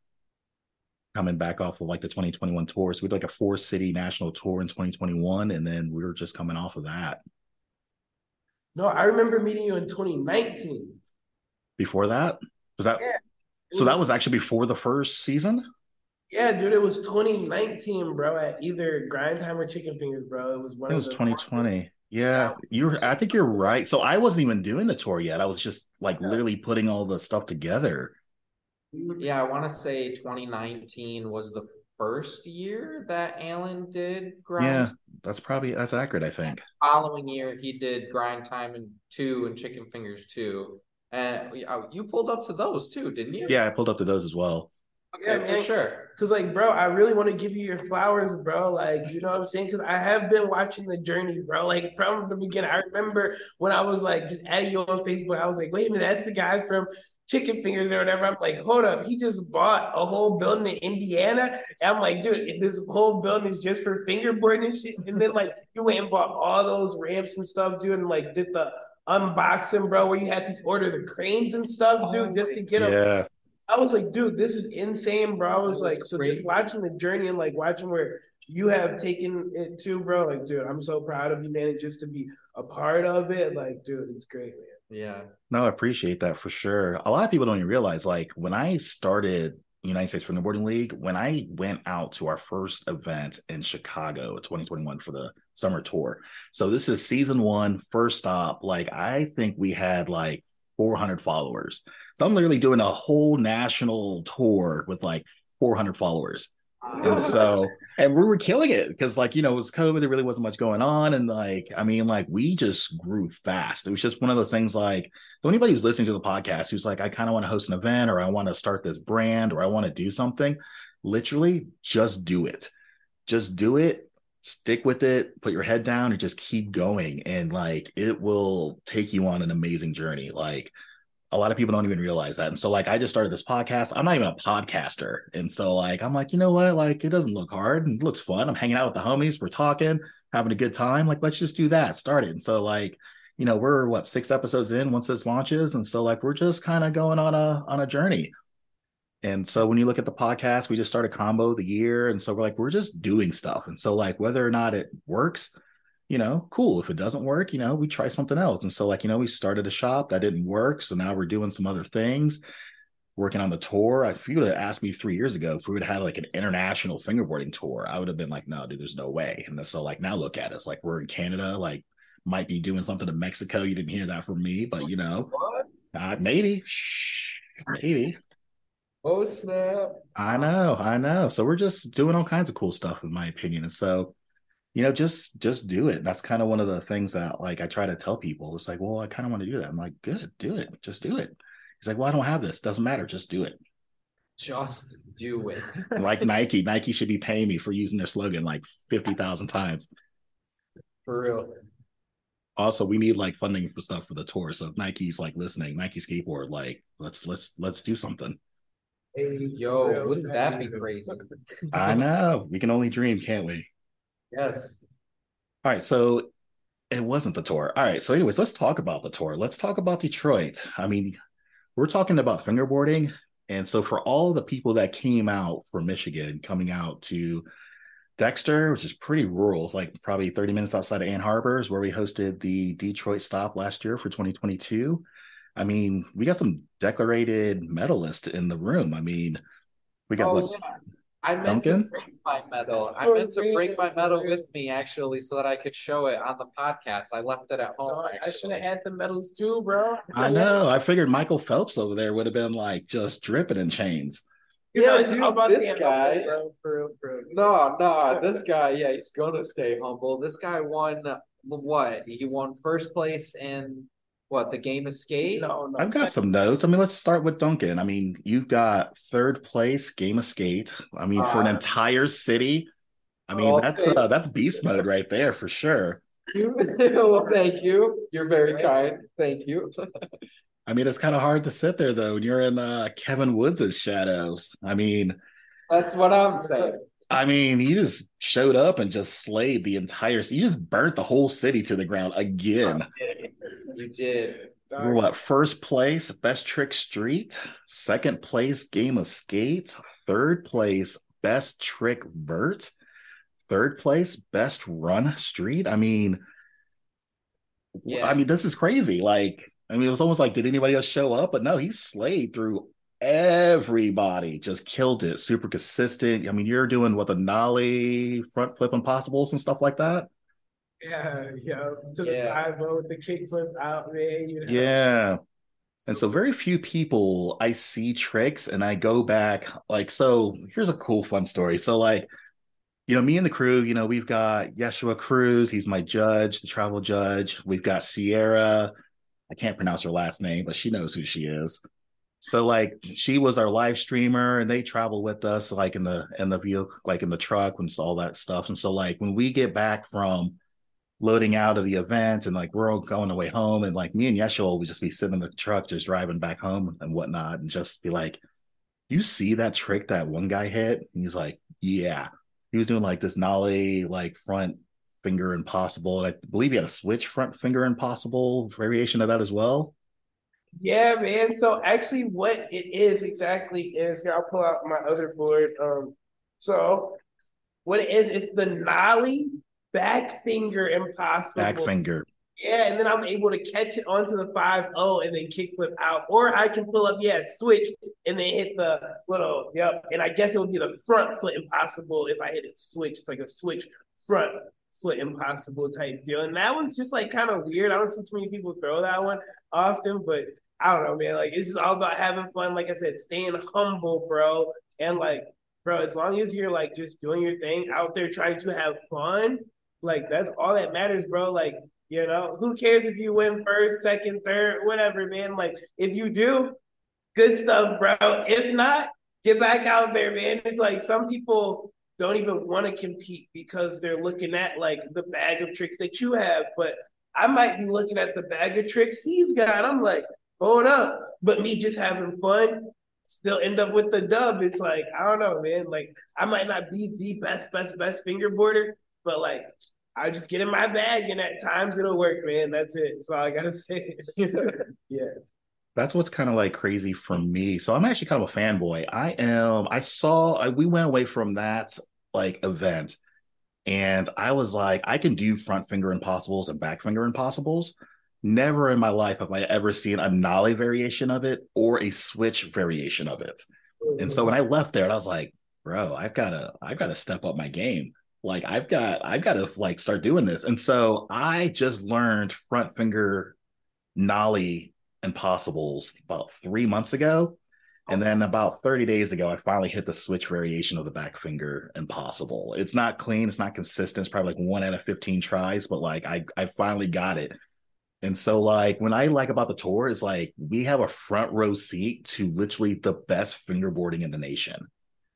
Coming back off of like the 2021 tour. So we did like a four city national tour in 2021. And then we were just coming off of that. No, I remember meeting you in 2019. Before that, was that Yeah. so that was actually before the first season? Yeah, dude, it was 2019, bro, at either Grind Time or Chicken Fingers, bro. It was one It was the 2020. Yeah, you're. I think you're right. So I wasn't even doing the tour yet. I was just like literally putting all the stuff together. Yeah, I want to say 2019 was the first year that Alan did grind. Yeah, that's probably that's accurate, I think. Following year, he did grind time and two and chicken fingers two. And uh, you pulled up to those too, didn't you? Yeah, I pulled up to those as well. Okay, Yeah, for man. sure. Cause like, bro, I really want to give you your flowers, bro. Like, you know what I'm saying? Cause I have been watching the journey, bro. Like from the beginning. I remember when I was like just adding you on Facebook. I was like, wait a minute, that's the guy from Chicken Fingers or whatever. I'm like, hold up, he just bought a whole building in Indiana. And I'm like, dude, this whole building is just for fingerboarding and shit. And then like you went and bought all those ramps and stuff, dude, and like did the unboxing, bro, where you had to order the cranes and stuff, dude, just to get them. Yeah, I was like, dude, this is insane, bro. I was, was like, so just watching the journey and like watching where you have taken it to, bro. Like, dude, I'm so proud of you, man. And just to be a part of it, like, dude, it's great, man. Yeah. no, I appreciate that for sure. A lot of people don't even realize, like, when I started United States Fingerboarding League, when I went out to our first event in Chicago, 2021 for the summer tour. So this is season one, first stop. Like, I think we had like 400 followers. So I'm literally doing a whole national tour with like 400 followers. And so, and we were killing it because, like, you know, it was COVID, there really wasn't much going on. And, like, I mean, like, we just grew fast. It was just one of those things like, so anybody who's listening to the podcast who's like, I kind of want to host an event or I want to start this brand or I want to do something, literally just do it. Just do it, stick with it, put your head down and just keep going. And, like, it will take you on an amazing journey. Like, a lot of people don't even realize that. And so, like, I just started this podcast. I'm not even a podcaster. And so, like, I'm like, you know what? Like, it doesn't look hard and it looks fun. I'm hanging out with the homies. We're talking, having a good time. Like, let's just do that. Start it. And so, like, you know, we're what six episodes in once this launches. And so, like, we're just kind of going on a on a journey. And so when you look at the podcast, we just started combo the year. And so we're like, we're just doing stuff. And so, like, whether or not it works, you know, cool. If it doesn't work, you know, we try something else. And so, like, you know, we started a shop that didn't work. So now we're doing some other things, working on the tour. If you would have asked me three years ago if we would have had like an international fingerboarding tour, I would have been like, no, dude, there's no way. And so, like, now look at us. Like, we're in Canada, like, might be doing something in Mexico. You didn't hear that from me, but you know, uh, maybe, Shh, maybe. Oh snap! I know, I know. So we're just doing all kinds of cool stuff, in my opinion. And so, you know, just just do it. That's kind of one of the things that like I try to tell people. It's like, well, I kind of want to do that. I'm like, good, do it. Just do it. He's like, well, I don't have this. Doesn't matter. Just do it. Just do it. like Nike, Nike should be paying me for using their slogan like fifty thousand times. For real. Also, we need like funding for stuff for the tour. So if Nike's like listening, Nike skateboard, like let's let's let's do something. Hey, Yo, wouldn't that be crazy? I know. We can only dream, can't we? Yes. All right, so it wasn't the tour. All right, so anyways, let's talk about the tour. Let's talk about Detroit. I mean, we're talking about fingerboarding, and so for all the people that came out from Michigan, coming out to Dexter, which is pretty rural, it's like probably 30 minutes outside of Ann Arbor, is where we hosted the Detroit stop last year for 2022. I mean, we got some decorated medalists in the room. I mean, we got Oh what, yeah. I meant Duncan? to bring my medal. I Oh, meant to bring my medal with me actually, so that I could show it on the podcast. I left it at oh, home. Dog, I should have had the medals too, bro. I know. I figured Michael Phelps over there would have been like just dripping in chains. You Yeah, it's dude, about this guy- humble, bro. For real, for real. No, no, this guy, yeah, he's gonna stay humble. This guy won what? He won first place in what? The game of skate. No, no. I've got some notes. I mean, let's start with Duncan. I mean, you got third place game of skate. I mean, for an Uh, entire city. I mean, oh, that's uh, that's beast mode right there for sure. well, thank you. You're very Thank kind. Thank you. I mean, it's kind of hard to sit there though when you're in uh, Kevin Woods' shadows. I mean, That's what I'm saying. I mean, he just showed up and just slayed the entire. You just burnt the whole city to the ground again. You did. We're what first place best trick street, second place game of skate, third place best trick vert, third place best run street. I mean, Yeah. I mean this is crazy. Like, I mean, it was almost like did anybody else show up? But no, he slayed through everybody. Just killed it. Super consistent. I mean, you're doing what the nollie front flip impossibles and stuff like that. Yeah, yeah. To the Yeah. five with the kickflip out, there. You know? Yeah. And so very few people I see tricks and I go back like so here's a cool fun story. So like you know me and the crew, you know, we've got Yeshua Cruz, he's my judge, the travel judge. We've got Sierra. I can't pronounce her last name, but she knows who she is. So like she was our live streamer and they travel with us like in the in the vehicle like in the truck and all that stuff. And so like when we get back from loading out of the event and like we're all going away home and like me and Yeshua would just be sitting in the truck just driving back home and whatnot and just be like you see that trick that one guy hit? And he's like yeah. He was doing like this nollie like front finger impossible and I believe he had a switch front finger impossible variation of that as well Yeah, man. So actually, what it is exactly is here. I'll pull out my other board. Um, so what it is is the nollie back finger impossible. back finger Yeah, and then I'm able to catch it onto the five zero and then kick kickflip out, or I can pull up, yeah, switch and then hit the little, yep. And I guess it would be the front foot impossible if I hit it switch. It's like a switch front foot impossible type deal, and that one's just like kind of weird. I don't see too many people throw that one often, but I don't know, man. Like it's just all about having fun. Like I said, staying humble, bro, and like, bro, as long as you're like just doing your thing out there, trying to have fun, like that's all that matters, bro. Like you know, who cares if you win first, second, third, whatever, man. Like if you do, good stuff, bro. If not, get back out there, man. It's like some people don't even want to compete because they're looking at like the bag of tricks that you have. But I might be looking at the bag of tricks he's got. I'm like, hold up. But me just having fun, still end up with the dub. It's like, I don't know, man. Like I might not be the best, best, best fingerboarder, but like I just get in my bag and at times it'll work, man. That's it. That's all I gotta say. yeah. that's what's kind of like crazy for me. So I'm actually kind of a fanboy. I am. I saw. I, we went away from that like event, and I was like, I can do front finger impossibles and back finger impossibles. Never in my life have I ever seen a nollie variation of it or a switch variation of it. And so when I left there, I was like, bro, I've got to, I've got to step up my game. Like I've got, I've got to like start doing this. And so I just learned front finger nollie impossibles about three months ago. And then about 30 days ago, I finally hit the switch variation of the back finger impossible. It's not clean, it's not consistent. It's probably like one out of 15 tries, but like I I finally got it. And so like when I like about the tour is like we have a front row seat to literally the best fingerboarding in the nation.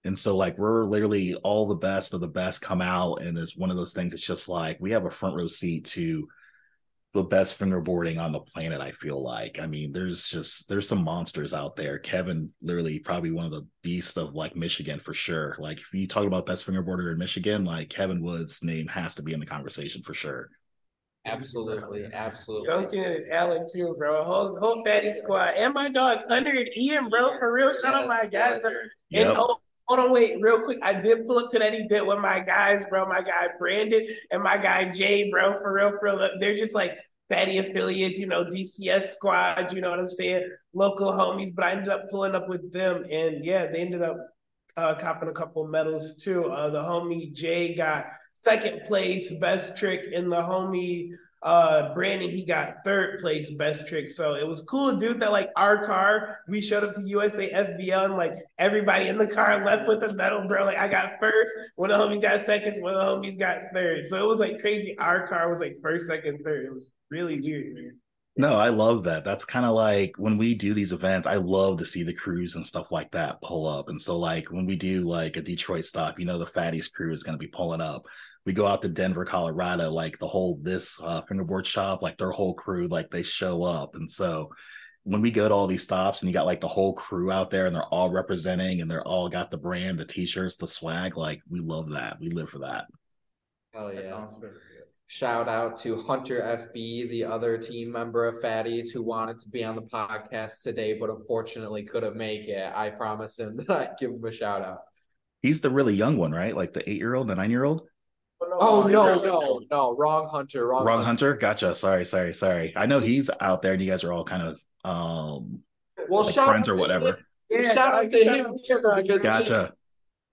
And so like we're literally all the best of the best come out and it's one of those things it's just like we have a front row seat to the best fingerboarding on the planet i feel like. I mean there's just there's some monsters out there. Kevin literally probably one of the beasts of like michigan for sure. Like if you talk about best fingerboarder in michigan like kevin wood's name has to be in the conversation for sure Absolutely, absolutely. I'm seeing it Alan too, bro. Whole whole fatty squad. And my dog Hunter and Ian, bro. For real. Shout out my guys. Yes, And Yep. oh, hold on, wait, real quick. I did pull up to that event with my guys, bro. My guy Brandon and my guy Jay, bro. For real, for real. They're just like fatty affiliates, you know, DCS squad, you know what I'm saying? Local homies. But I ended up pulling up with them, and yeah, they ended up uh copping a couple medals too. Uh the homie Jay got second place, best trick, and the homie uh Brandon he got third place best trick. So it was cool, dude. That like our car, we showed up to USA FBL and like everybody in the car left with a medal, bro. Like I got first, one of the homies got second, one of the homies got third. So it was like crazy. Our car was like first, second, third. It was really weird, man. No, I love that. That's kind of like when we do these events, I love to see the crews and stuff like that pull up. And so, like, when we do like a Detroit stop, you know, the Fatties crew is going to be pulling up. We go out to Denver, Colorado, like the whole this uh, fingerboard shop, like their whole crew, like they show up. And so, when we go to all these stops and you got like the whole crew out there and they're all representing and they're all got the brand, the t shirts, the swag, like we love that. We live for that. Hell yeah. sounds pretty. Shout out to Hunter FB, the other team member of Fatties who wanted to be on the podcast today, but unfortunately couldn't make it. I promised him that I'd give him a shout out. He's the really young one, right? Like the eight year old, the nine year old. Oh no, he's- no, no, wrong Hunter, wrong, Wrong Hunter. Gotcha. Sorry, sorry, sorry. I know he's out there and you guys are all kind of um Well, like shout friends or whatever. him- Yeah, shout out to shout him out too, to- because he- Gotcha.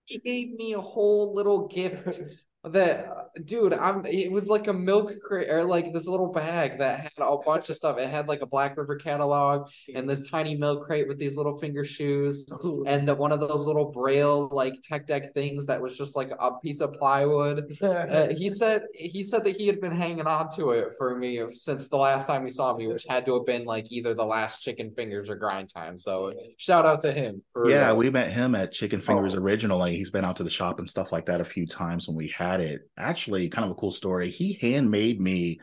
he gave me a whole little gift that dude i'm it was like a milk crate or like this little bag that had a bunch of stuff it had like a black river catalog and this tiny milk crate with these little finger shoes and one of those little braille like tech deck things that was just like a piece of plywood uh, he said he said that he had been hanging on to it for me since the last time he saw me which had to have been like either the last chicken fingers or grind time so shout out to him for Yeah, we met him at Chicken Fingers Oh. originally. He's been out to the shop and stuff like that a few times when we had it. Actually, kind of a cool story. He handmade me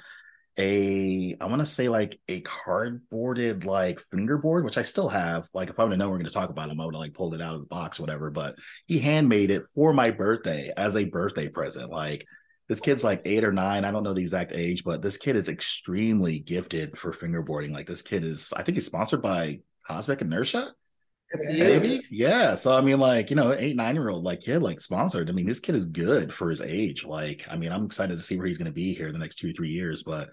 a, I want to say like a cardboarded like fingerboard, which I still have. Like if I would have known we are going to talk about him, I would have like pulled it out of the box, whatever. But he handmade it for my birthday as a birthday present. Like this kid's like eight or nine. I don't know the exact age, but this kid is extremely gifted for fingerboarding. Like this kid is, I think he's sponsored by Cosmic Inertia. Maybe, yeah. So I mean, like you know, eight nine year old like kid like sponsored. I mean, this kid is good for his age. Like, I mean, I'm excited to see where he's going to be here in the next two or three years. But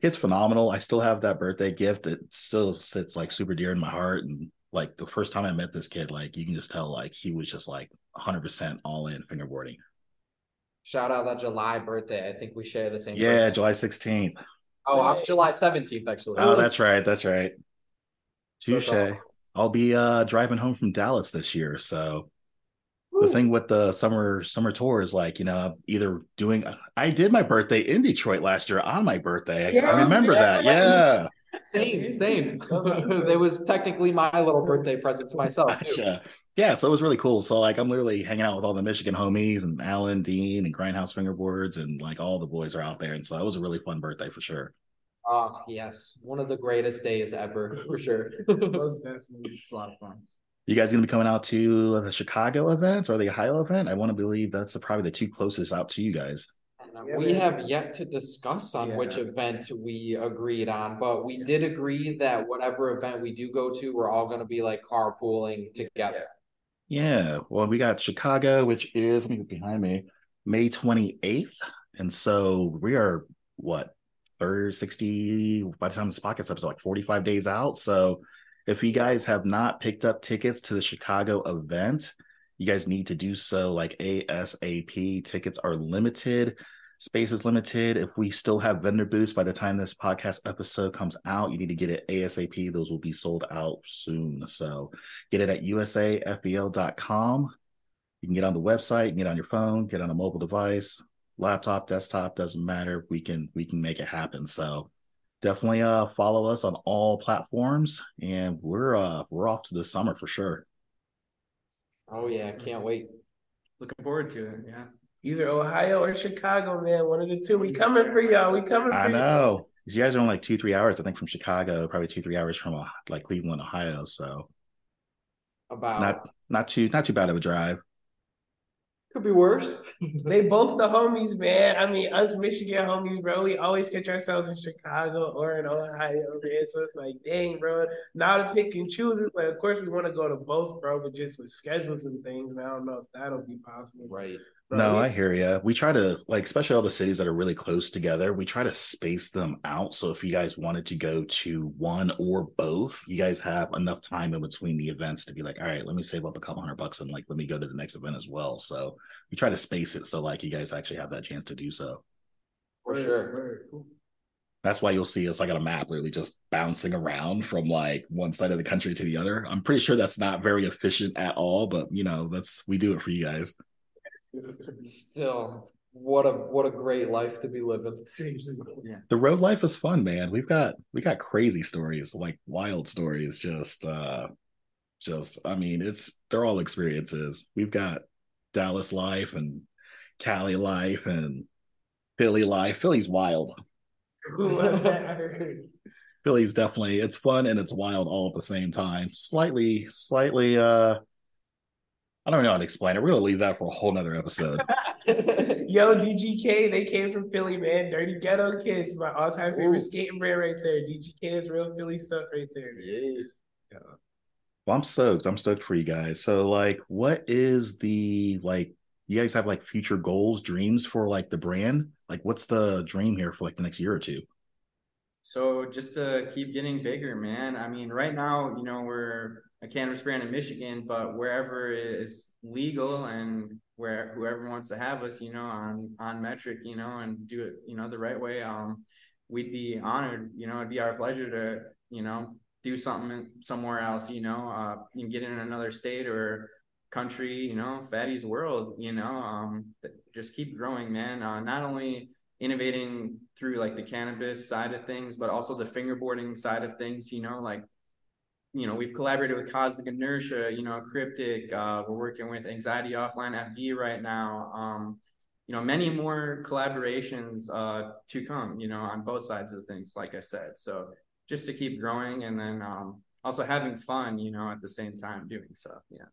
it's phenomenal. I still have that birthday gift. It still sits like super dear in my heart. And like the first time I met this kid, like you can just tell like he was just like 100 percent all in fingerboarding. Shout out that July birthday. I think we share the same. Yeah, birthday. July 16th. Oh, I'm July 17th actually. Oh, that's right. That's right. Touche. Awesome. I'll be uh driving home from Dallas this year, so the thing with the summer summer tour is like you know either doing i did my birthday in detroit last year on my birthday I- Yeah, i remember yeah. that yeah Same, same. it was technically my little birthday present to myself. Too. gotcha yeah so it was really cool so like i'm literally hanging out with all the michigan homies and alan dean and grindhouse fingerboards and like all the boys are out there and so it was a really fun birthday for sure Oh yes, one of the greatest days ever for sure. Most definitely. It's a lot of fun. you guys gonna be coming out to the chicago event or the ohio event i want to believe that's the, probably the two closest out to you guys uh, we have yet to discuss on Yeah. which event we agreed on, but we did agree that whatever event we do go to, we're all going to be like carpooling together. Yeah, well, we got Chicago, which is let me get behind me, May 28th. And so we are what third 60 by the time this podcast episode, like 45 days out. So if you guys have not picked up tickets to the Chicago event, you guys need to do so like ASAP. Tickets are limited. Space is limited. If we still have vendor booths by the time this podcast episode comes out, you need to get it ASAP. Those will be sold out soon. So get it at usafbl.com. You can get on the website, get on your phone, get on a mobile device, laptop, desktop, doesn't matter. We can we can make it happen. So definitely uh follow us on all platforms and we're uh we're off to the summer for sure. Oh yeah, can't wait. Looking forward to it. Yeah. Either Ohio or Chicago, man. One of the two. We coming for y'all. We coming for I know. You guys are only like two, three hours, I think, from Chicago, probably two, three hours from uh, like Cleveland, Ohio. So About not not too not too bad of a drive. Could be worse. They both the homies, man. I mean, us Michigan homies, bro. We always catch ourselves in Chicago or in Ohio, man. So it's like, dang, bro. Now to pick and choose it, like, of course, we want to go to both, bro, but just with schedules and things, and I don't know if that'll be possible. right. Bro, no, we- I hear you. We try to like, especially all the cities that are really close together. We try to space them out. So if you guys wanted to go to one or both, you guys have enough time in between the events to be like, all right, let me save up a couple hundred bucks and like let me go to the next event as well. So we try to space it so like you guys actually have that chance to do so. For Word, sure. word. Cool. That's why you'll see us like on a map, literally just bouncing around from like one side of the country to the other. I'm pretty sure that's not very efficient at all, but you know, that's we do it for you guys. Still, what a what a great life to be living. Seriously. the road life is fun man. We've got we got crazy stories like wild stories just uh just i mean it's they're all experiences. We've got dallas life and cali life and philly life. Philly's wild. Philly's definitely it's fun and it's wild all at the same time. Slightly slightly uh i don't know how to explain it we're gonna leave that for a whole nother episode Yo, DGK, they came from Philly, man. Dirty Ghetto Kids, my all-time favorite Ooh. skating brand right there. DGK is real Philly stuff right there. Yeah. Well, I'm stoked. I'm stoked for you guys. So, like, what is the like? You guys have like future goals, dreams for like the brand? Like, what's the dream here for like the next year or two? So just to keep getting bigger, man. I mean, right now, you know, we're a cannabis brand in Michigan, but wherever is legal and where whoever wants to have us, you know, on on metric, you know, and do it, you know, the right way, um, we'd be honored. You know, it'd be our pleasure to, you know, do something somewhere else, you know, uh, and get in another state or country, you know, Fatty's world, you know, um, just keep growing, man. Uh, not only innovating through like the cannabis side of things, but also the fingerboarding side of things, you know, like, you know, we've collaborated with Cosmic Inertia, you know, Cryptic, uh, we're working with Anxiety Offline FB right now. Um, you know, many more collaborations uh, to come, you know, on both sides of things, like I said. So just to keep growing and then um, also having fun, you know, at the same time doing stuff. Yeah.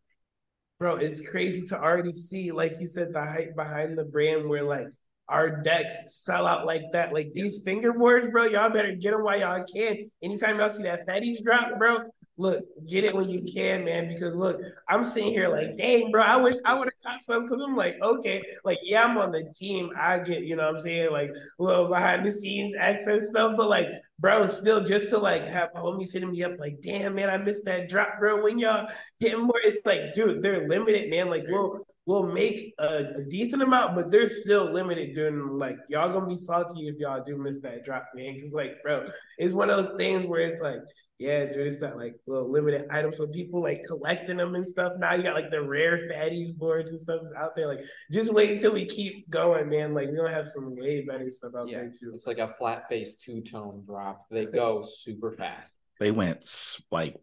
Bro, it's crazy to already see, like you said, the hype behind the brand where like our decks sell out like that. Like these fingerboards, bro, y'all better get them while y'all can. Anytime y'all see that fatties drop, bro, look, get it when you can, man. Because look, I'm sitting here like, dang, bro, I wish I would have caught some because I'm like, okay, like, yeah, I'm on the team. I get, you know I'm saying, like a little behind the scenes access stuff, but like, bro, still just to like have homies hitting me up, like, damn, man, I missed that drop, bro. When y'all getting more, it's like, dude, they're limited, man. Like, we'll we'll make a, a decent amount, but they're still limited. During like, y'all gonna be salty if y'all do miss that drop, man. Because like, bro, it's one of those things where it's like, yeah, dude, it's that like little limited item. So people like collecting them and stuff. Now you got like the rare fatties boards and stuff out there. Like, just wait until we keep going, man. Like, we're gonna have some way better stuff out Yeah. there too. It's like a flat face two tone drop. They go super fast. They went like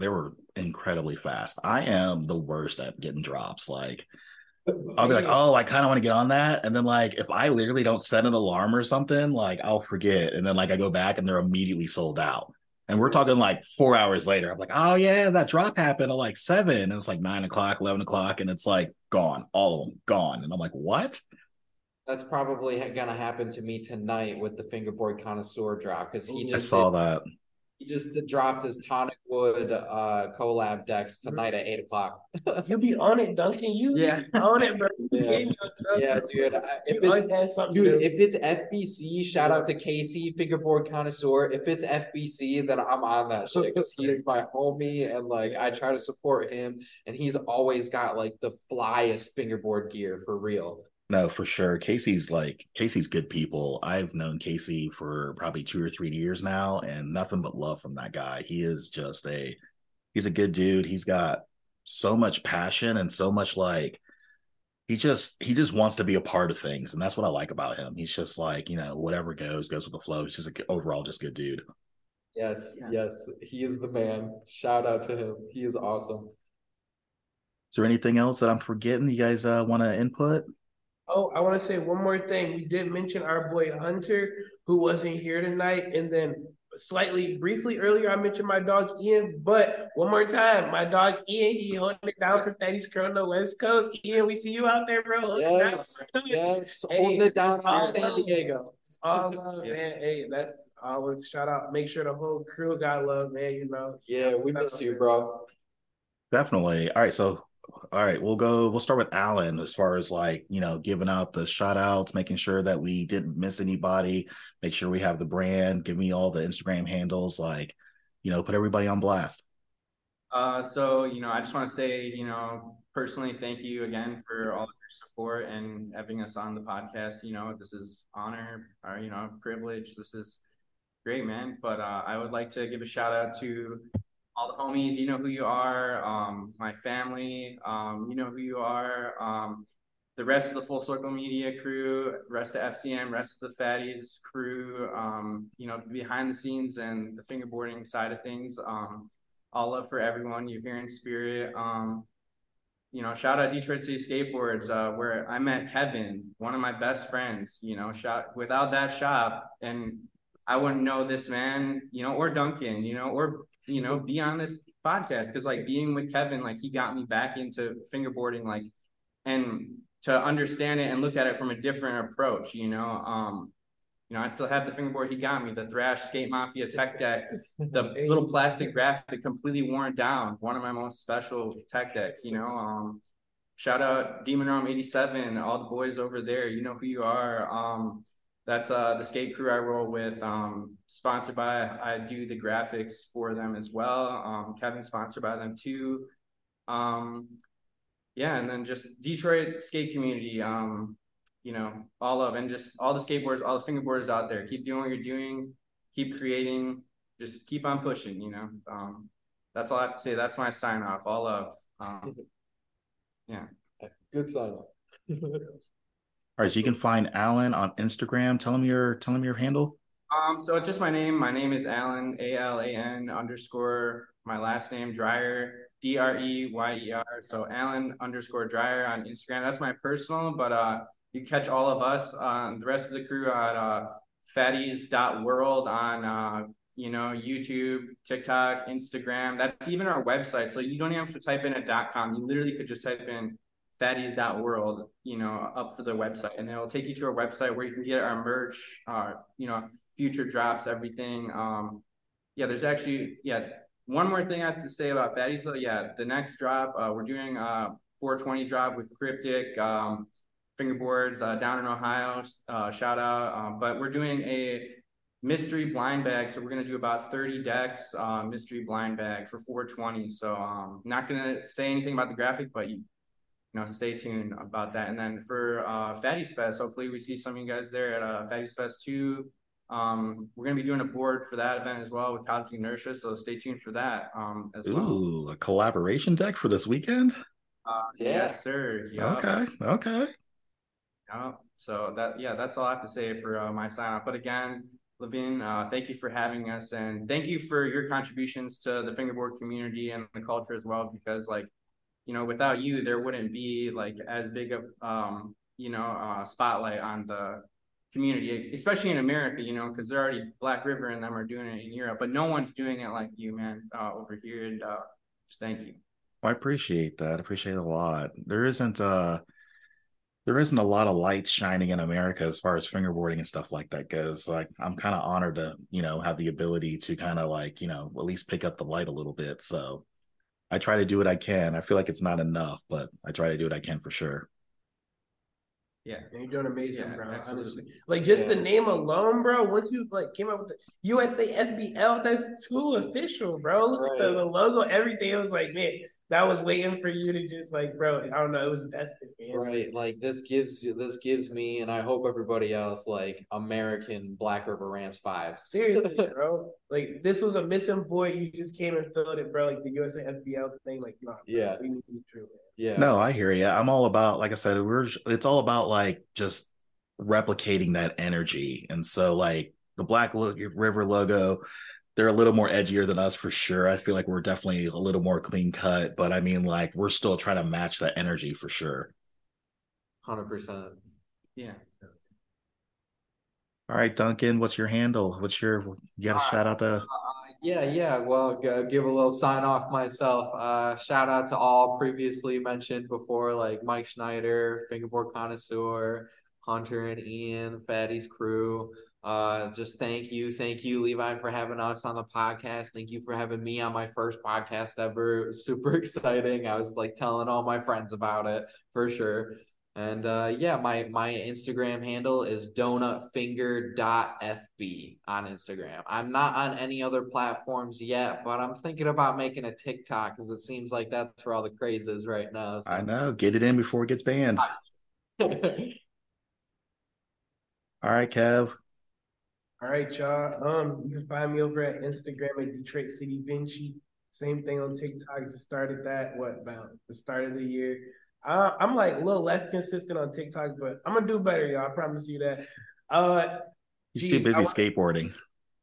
they were incredibly fast. I am the worst at getting drops. Like, I'll be like, oh, I kind of want to get on that. And then, like, if I literally don't set an alarm or something, like, I'll forget. And then, like, I go back and they're immediately sold out. And we're talking like four hours later. I'm like, oh, yeah, that drop happened at like seven. And it's like nine o'clock, 11 o'clock. And it's like gone, all of them gone. And I'm like, what? That's probably gonna happen to me tonight with the fingerboard connoisseur drop because he I just saw did- that. He just dropped his tonic wood uh collab decks Mm-hmm. tonight at eight o'clock. You be on it, Duncan. You Yeah. on it, bro. Yeah. getting your stuff. yeah, dude. I- If it, always dude, if it's FBC, shout out to Casey, fingerboard connoisseur. If it's FBC, then I'm on that shit because he's my homie and like I try to support him and he's always got like the flyest fingerboard gear for real. No, for sure. Casey's like Casey's good people. I've known Casey for probably two or three years now, and nothing but love from that guy. He is just a he's a good dude. He's got so much passion and so much like he just he just wants to be a part of things, and that's what I like about him. He's just like you know whatever goes goes with the flow. He's just a, overall just good dude. Yes, yeah. yes, he is the man. Shout out to him. He is awesome. Is there anything else that I'm forgetting? You guys uh, want to input? Oh, I want to say one more thing. We did mention our boy Hunter, who wasn't here tonight, and then slightly briefly earlier, I mentioned my dog Ian, but one more time, my dog Ian, he holding it down for Fatty's Crew on the West Coast. Ian, we see you out there, bro. Yes, yes, hey, holding it down in San Diego. It's all love, yeah. man. Hey, that's always shout out. Make sure the whole crew got love, man. You know. Yeah, we miss you, bro. Definitely. All right, so all right, we'll go. We'll start with Alan as far as like you know, giving out the shout outs, making sure that we didn't miss anybody, make sure we have the brand, give me all the Instagram handles, like you know, put everybody on blast. Uh, so you know, I just want to say, you know, personally, thank you again for all of your support and having us on the podcast. You know, this is honor or you know, privilege. This is great, man. But uh, I would like to give a shout out to all the homies, you know who you are. Um, my family, um, you know who you are. Um, the rest of the Full Circle Media crew, rest of FCM, rest of the Fatties crew, um, you know, behind the scenes and the fingerboarding side of things. Um, all love for everyone. You're here in spirit. Um, you know, shout out Detroit City Skateboards, uh, where I met Kevin, one of my best friends. You know, shot without that shop, and I wouldn't know this man, you know, or Duncan, you know, or you know, be on this podcast because like being with Kevin, like he got me back into fingerboarding, like, and to understand it and look at it from a different approach, you know. Um, you know, I still have the fingerboard he got me, the Thrash Skate Mafia tech deck, the little plastic graphic completely worn down. One of my most special tech decks, you know. Um, shout out Demon Arm 87, all the boys over there. You know who you are. Um, that's uh, the skate crew I roll with. Um, sponsored by, I do the graphics for them as well. Um, Kevin sponsored by them too. Um, yeah, and then just Detroit skate community. Um, you know, all of and just all the skateboards, all the fingerboarders out there. Keep doing what you're doing. Keep creating. Just keep on pushing. You know, um, that's all I have to say. That's my sign off. All of, um, yeah. Good sign off. All right, so you can find Alan on Instagram. Tell him your tell him your handle. Um, so it's just my name. My name is Alan A L A N underscore my last name Dreyer D R E Y E R. So Alan underscore Dreyer on Instagram. That's my personal, but uh, you catch all of us, uh, the rest of the crew at uh, fatties.world on uh, you know YouTube, TikTok, Instagram. That's even our website. So you don't even have to type in a .com. You literally could just type in fatties.world, you know, up for the website. And it'll take you to our website where you can get our merch, uh, you know, future drops, everything. Um, yeah, there's actually, yeah, one more thing I have to say about Fatties though. Yeah, the next drop, uh, we're doing a 420 drop with Cryptic, um, fingerboards uh, down in Ohio. Uh, shout out. Um, but we're doing a mystery blind bag. So we're going to do about 30 decks, uh, mystery blind bag for 420. So um, not going to say anything about the graphic, but you, you know, stay tuned about that. And then for uh, Fatties Fest, hopefully we see some of you guys there at uh, Fatties Fest 2. Um, we're going to be doing a board for that event as well with Cosmic Inertia. So stay tuned for that um, as Ooh, well. Ooh, a collaboration deck for this weekend? Uh, yeah. Yes, sir. Yep. Okay. Okay. Yeah. So that, yeah, that's all I have to say for uh, my sign off. But again, Levine, uh, thank you for having us and thank you for your contributions to the fingerboard community and the culture as well, because like you know, without you, there wouldn't be like as big of, um, you know, uh, spotlight on the community, especially in America, you know, because they're already Black River and them are doing it in Europe, but no one's doing it like you, man, uh, over here. And uh, just thank you. Well, I appreciate that. I appreciate it a lot. There isn't uh there isn't a lot of lights shining in America as far as fingerboarding and stuff like that goes. I, I'm kind of honored to, you know, have the ability to kind of like, you know, at least pick up the light a little bit. So I try to do what I can. I feel like it's not enough, but I try to do what I can for sure. Yeah, you're doing amazing, yeah, bro. Absolutely. Honestly, like just yeah. the name alone, bro. Once you like came up with the USA FBL, that's too official, bro. Look right. at the, the, logo, everything. It was like, man, that was waiting for you to just like, bro. I don't know. It was destined, man. Right. Like this gives you this gives me and I hope everybody else like American Black River Ramps vibes. Seriously, bro. Like this was a missing void. You just came and filled it, bro. Like the USA FBL thing. Like, nah, bro, Yeah. we need to be true. Man. Yeah. No, I hear you. I'm all about, like I said, we're it's all about like just replicating that energy. And so, like the Black River logo, they're a little more edgier than us for sure. I feel like we're definitely a little more clean cut, but I mean, like we're still trying to match that energy for sure. Hundred percent. Yeah. All right, Duncan, what's your handle? What's your you got to Uh, shout out the Yeah, yeah. Well, g- give a little sign off myself. Uh, shout out to all previously mentioned before, like Mike Schneider, Fingerboard Connoisseur, Hunter and Ian, Fatty's crew. Uh, just thank you, thank you, Levi, for having us on the podcast. Thank you for having me on my first podcast ever. It was super exciting. I was like telling all my friends about it for sure. And uh, yeah, my my Instagram handle is donutfinger.fb on Instagram. I'm not on any other platforms yet, but I'm thinking about making a TikTok because it seems like that's where all the craze is right now. so- I know, get it in before it gets banned. All right, Kev. All right, y'all. Um, you can find me over at Instagram at Detroit City Vinci. Same thing on TikTok. Just started that what about the start of the year. Uh, I'm like a little less consistent on TikTok, but I'm gonna do better, y'all. I promise you that. Uh, He's Jeez, too busy I- skateboarding.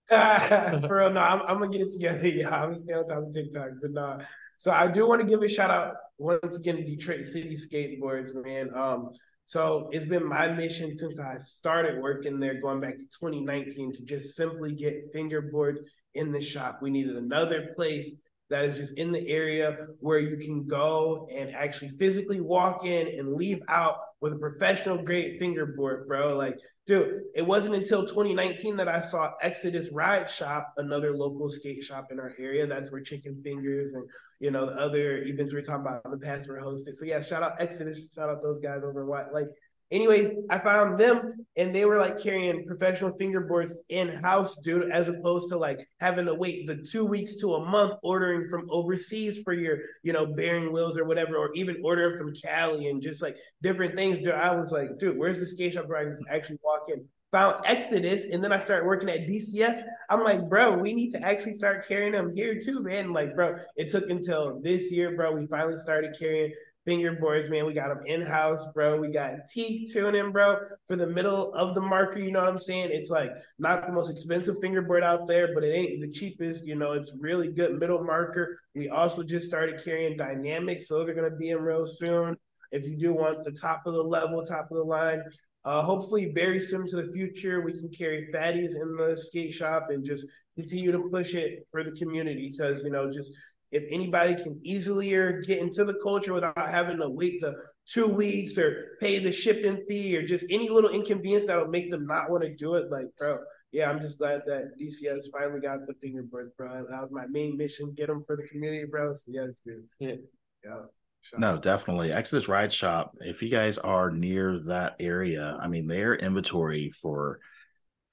For real, no, I'm, I'm gonna get it together. Yeah, I'm gonna stay on top of TikTok, but nah. So I do want to give a shout out once again to Detroit City Skateboards, man. Um, so it's been my mission since I started working there, going back to 2019, to just simply get fingerboards in the shop. We needed another place that is just in the area where you can go and actually physically walk in and leave out with a professional grade fingerboard, bro. Like Dude, it wasn't until 2019 that I saw Exodus Ride Shop, another local skate shop in our area. That's where Chicken Fingers and you know the other events we were talking about in the past were hosted. So yeah, shout out Exodus, shout out those guys over in White. Like, anyways, I found them and they were like carrying professional fingerboards in house, dude, as opposed to like having to wait the two weeks to a month ordering from overseas for your you know bearing wheels or whatever, or even ordering from Cali and just like different things. Dude, I was like, dude, where's the skate shop where I can actually walk in? Found Exodus, and then I started working at DCS. I'm like, bro, we need to actually start carrying them here too, man. Like, bro, it took until this year, bro. We finally started carrying fingerboards, man. We got them in house, bro. We got teak tuning, bro, for the middle of the marker. You know what I'm saying? It's like not the most expensive fingerboard out there, but it ain't the cheapest. You know, it's really good middle marker. We also just started carrying dynamics, so those are gonna be in real soon. If you do want the top of the level, top of the line, uh, hopefully very soon to the future, we can carry fatties in the skate shop and just continue to push it for the community because you know just if anybody can easier get into the culture without having to wait the two weeks or pay the shipping fee or just any little inconvenience that'll make them not want to do it, like bro. Yeah, I'm just glad that DCS finally got the fingerboards, bro. That was my main mission, get them for the community, bro. So yes, dude. Yeah. Yeah. Shout No, definitely. Exodus Ride Shop. If you guys are near that area, I mean, their inventory for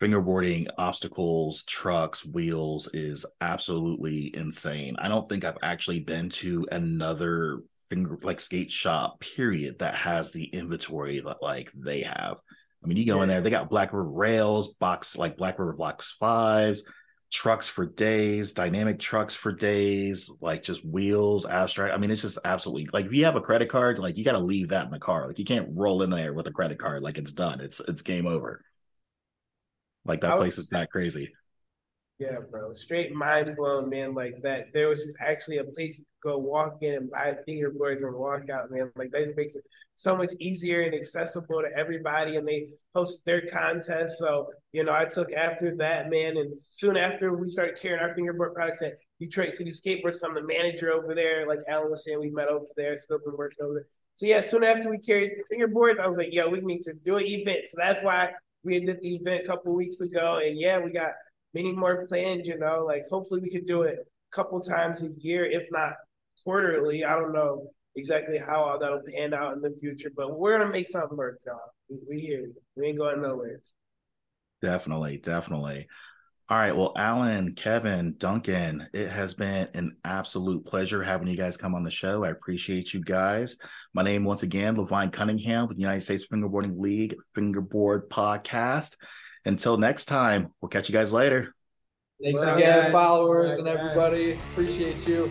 fingerboarding, obstacles, trucks, wheels is absolutely insane. I don't think I've actually been to another finger like skate shop, period, that has the inventory that like they have. I mean, you go in there, they got Black River rails, box like Black River Blocks fives, trucks for days, dynamic trucks for days, like just wheels, abstract. I mean, it's just absolutely like if you have a credit card, like you got to leave that in the car. Like you can't roll in there with a credit card, like it's done. It's it's game over. Like that place is that crazy. Yeah, bro. Straight mind blown, man. Like that. There was just actually a place you could go walk in and buy fingerboards and walk out, man. Like that just makes it so much easier and accessible to everybody. And they host their contest. So, you know, I took after that, man. And soon after we started carrying our fingerboard products at Detroit City Skateboards, I'm the manager over there. Like Alan was saying, we met over there, still been working over there. So yeah, soon after we carried fingerboards, I was like, yo, we need to do an event. So that's why we did the event a couple weeks ago. And yeah, we got many more planned, you know, like hopefully we could do it a couple times a year, if not quarterly. I don't know exactly how all that'll pan out in the future, but we're gonna make something work, y'all. We, we here. We ain't going nowhere. Definitely, definitely. All right. Well, Alan, Kevin, Duncan, it has been an absolute pleasure having you guys come on the show. I appreciate you guys. My name, once again, Levine Cunningham with the United States Fingerboarding League Fingerboard Podcast. Until next time, we'll catch you guys later. Thanks Well, again, guys. followers Bye, and everybody. Appreciate you.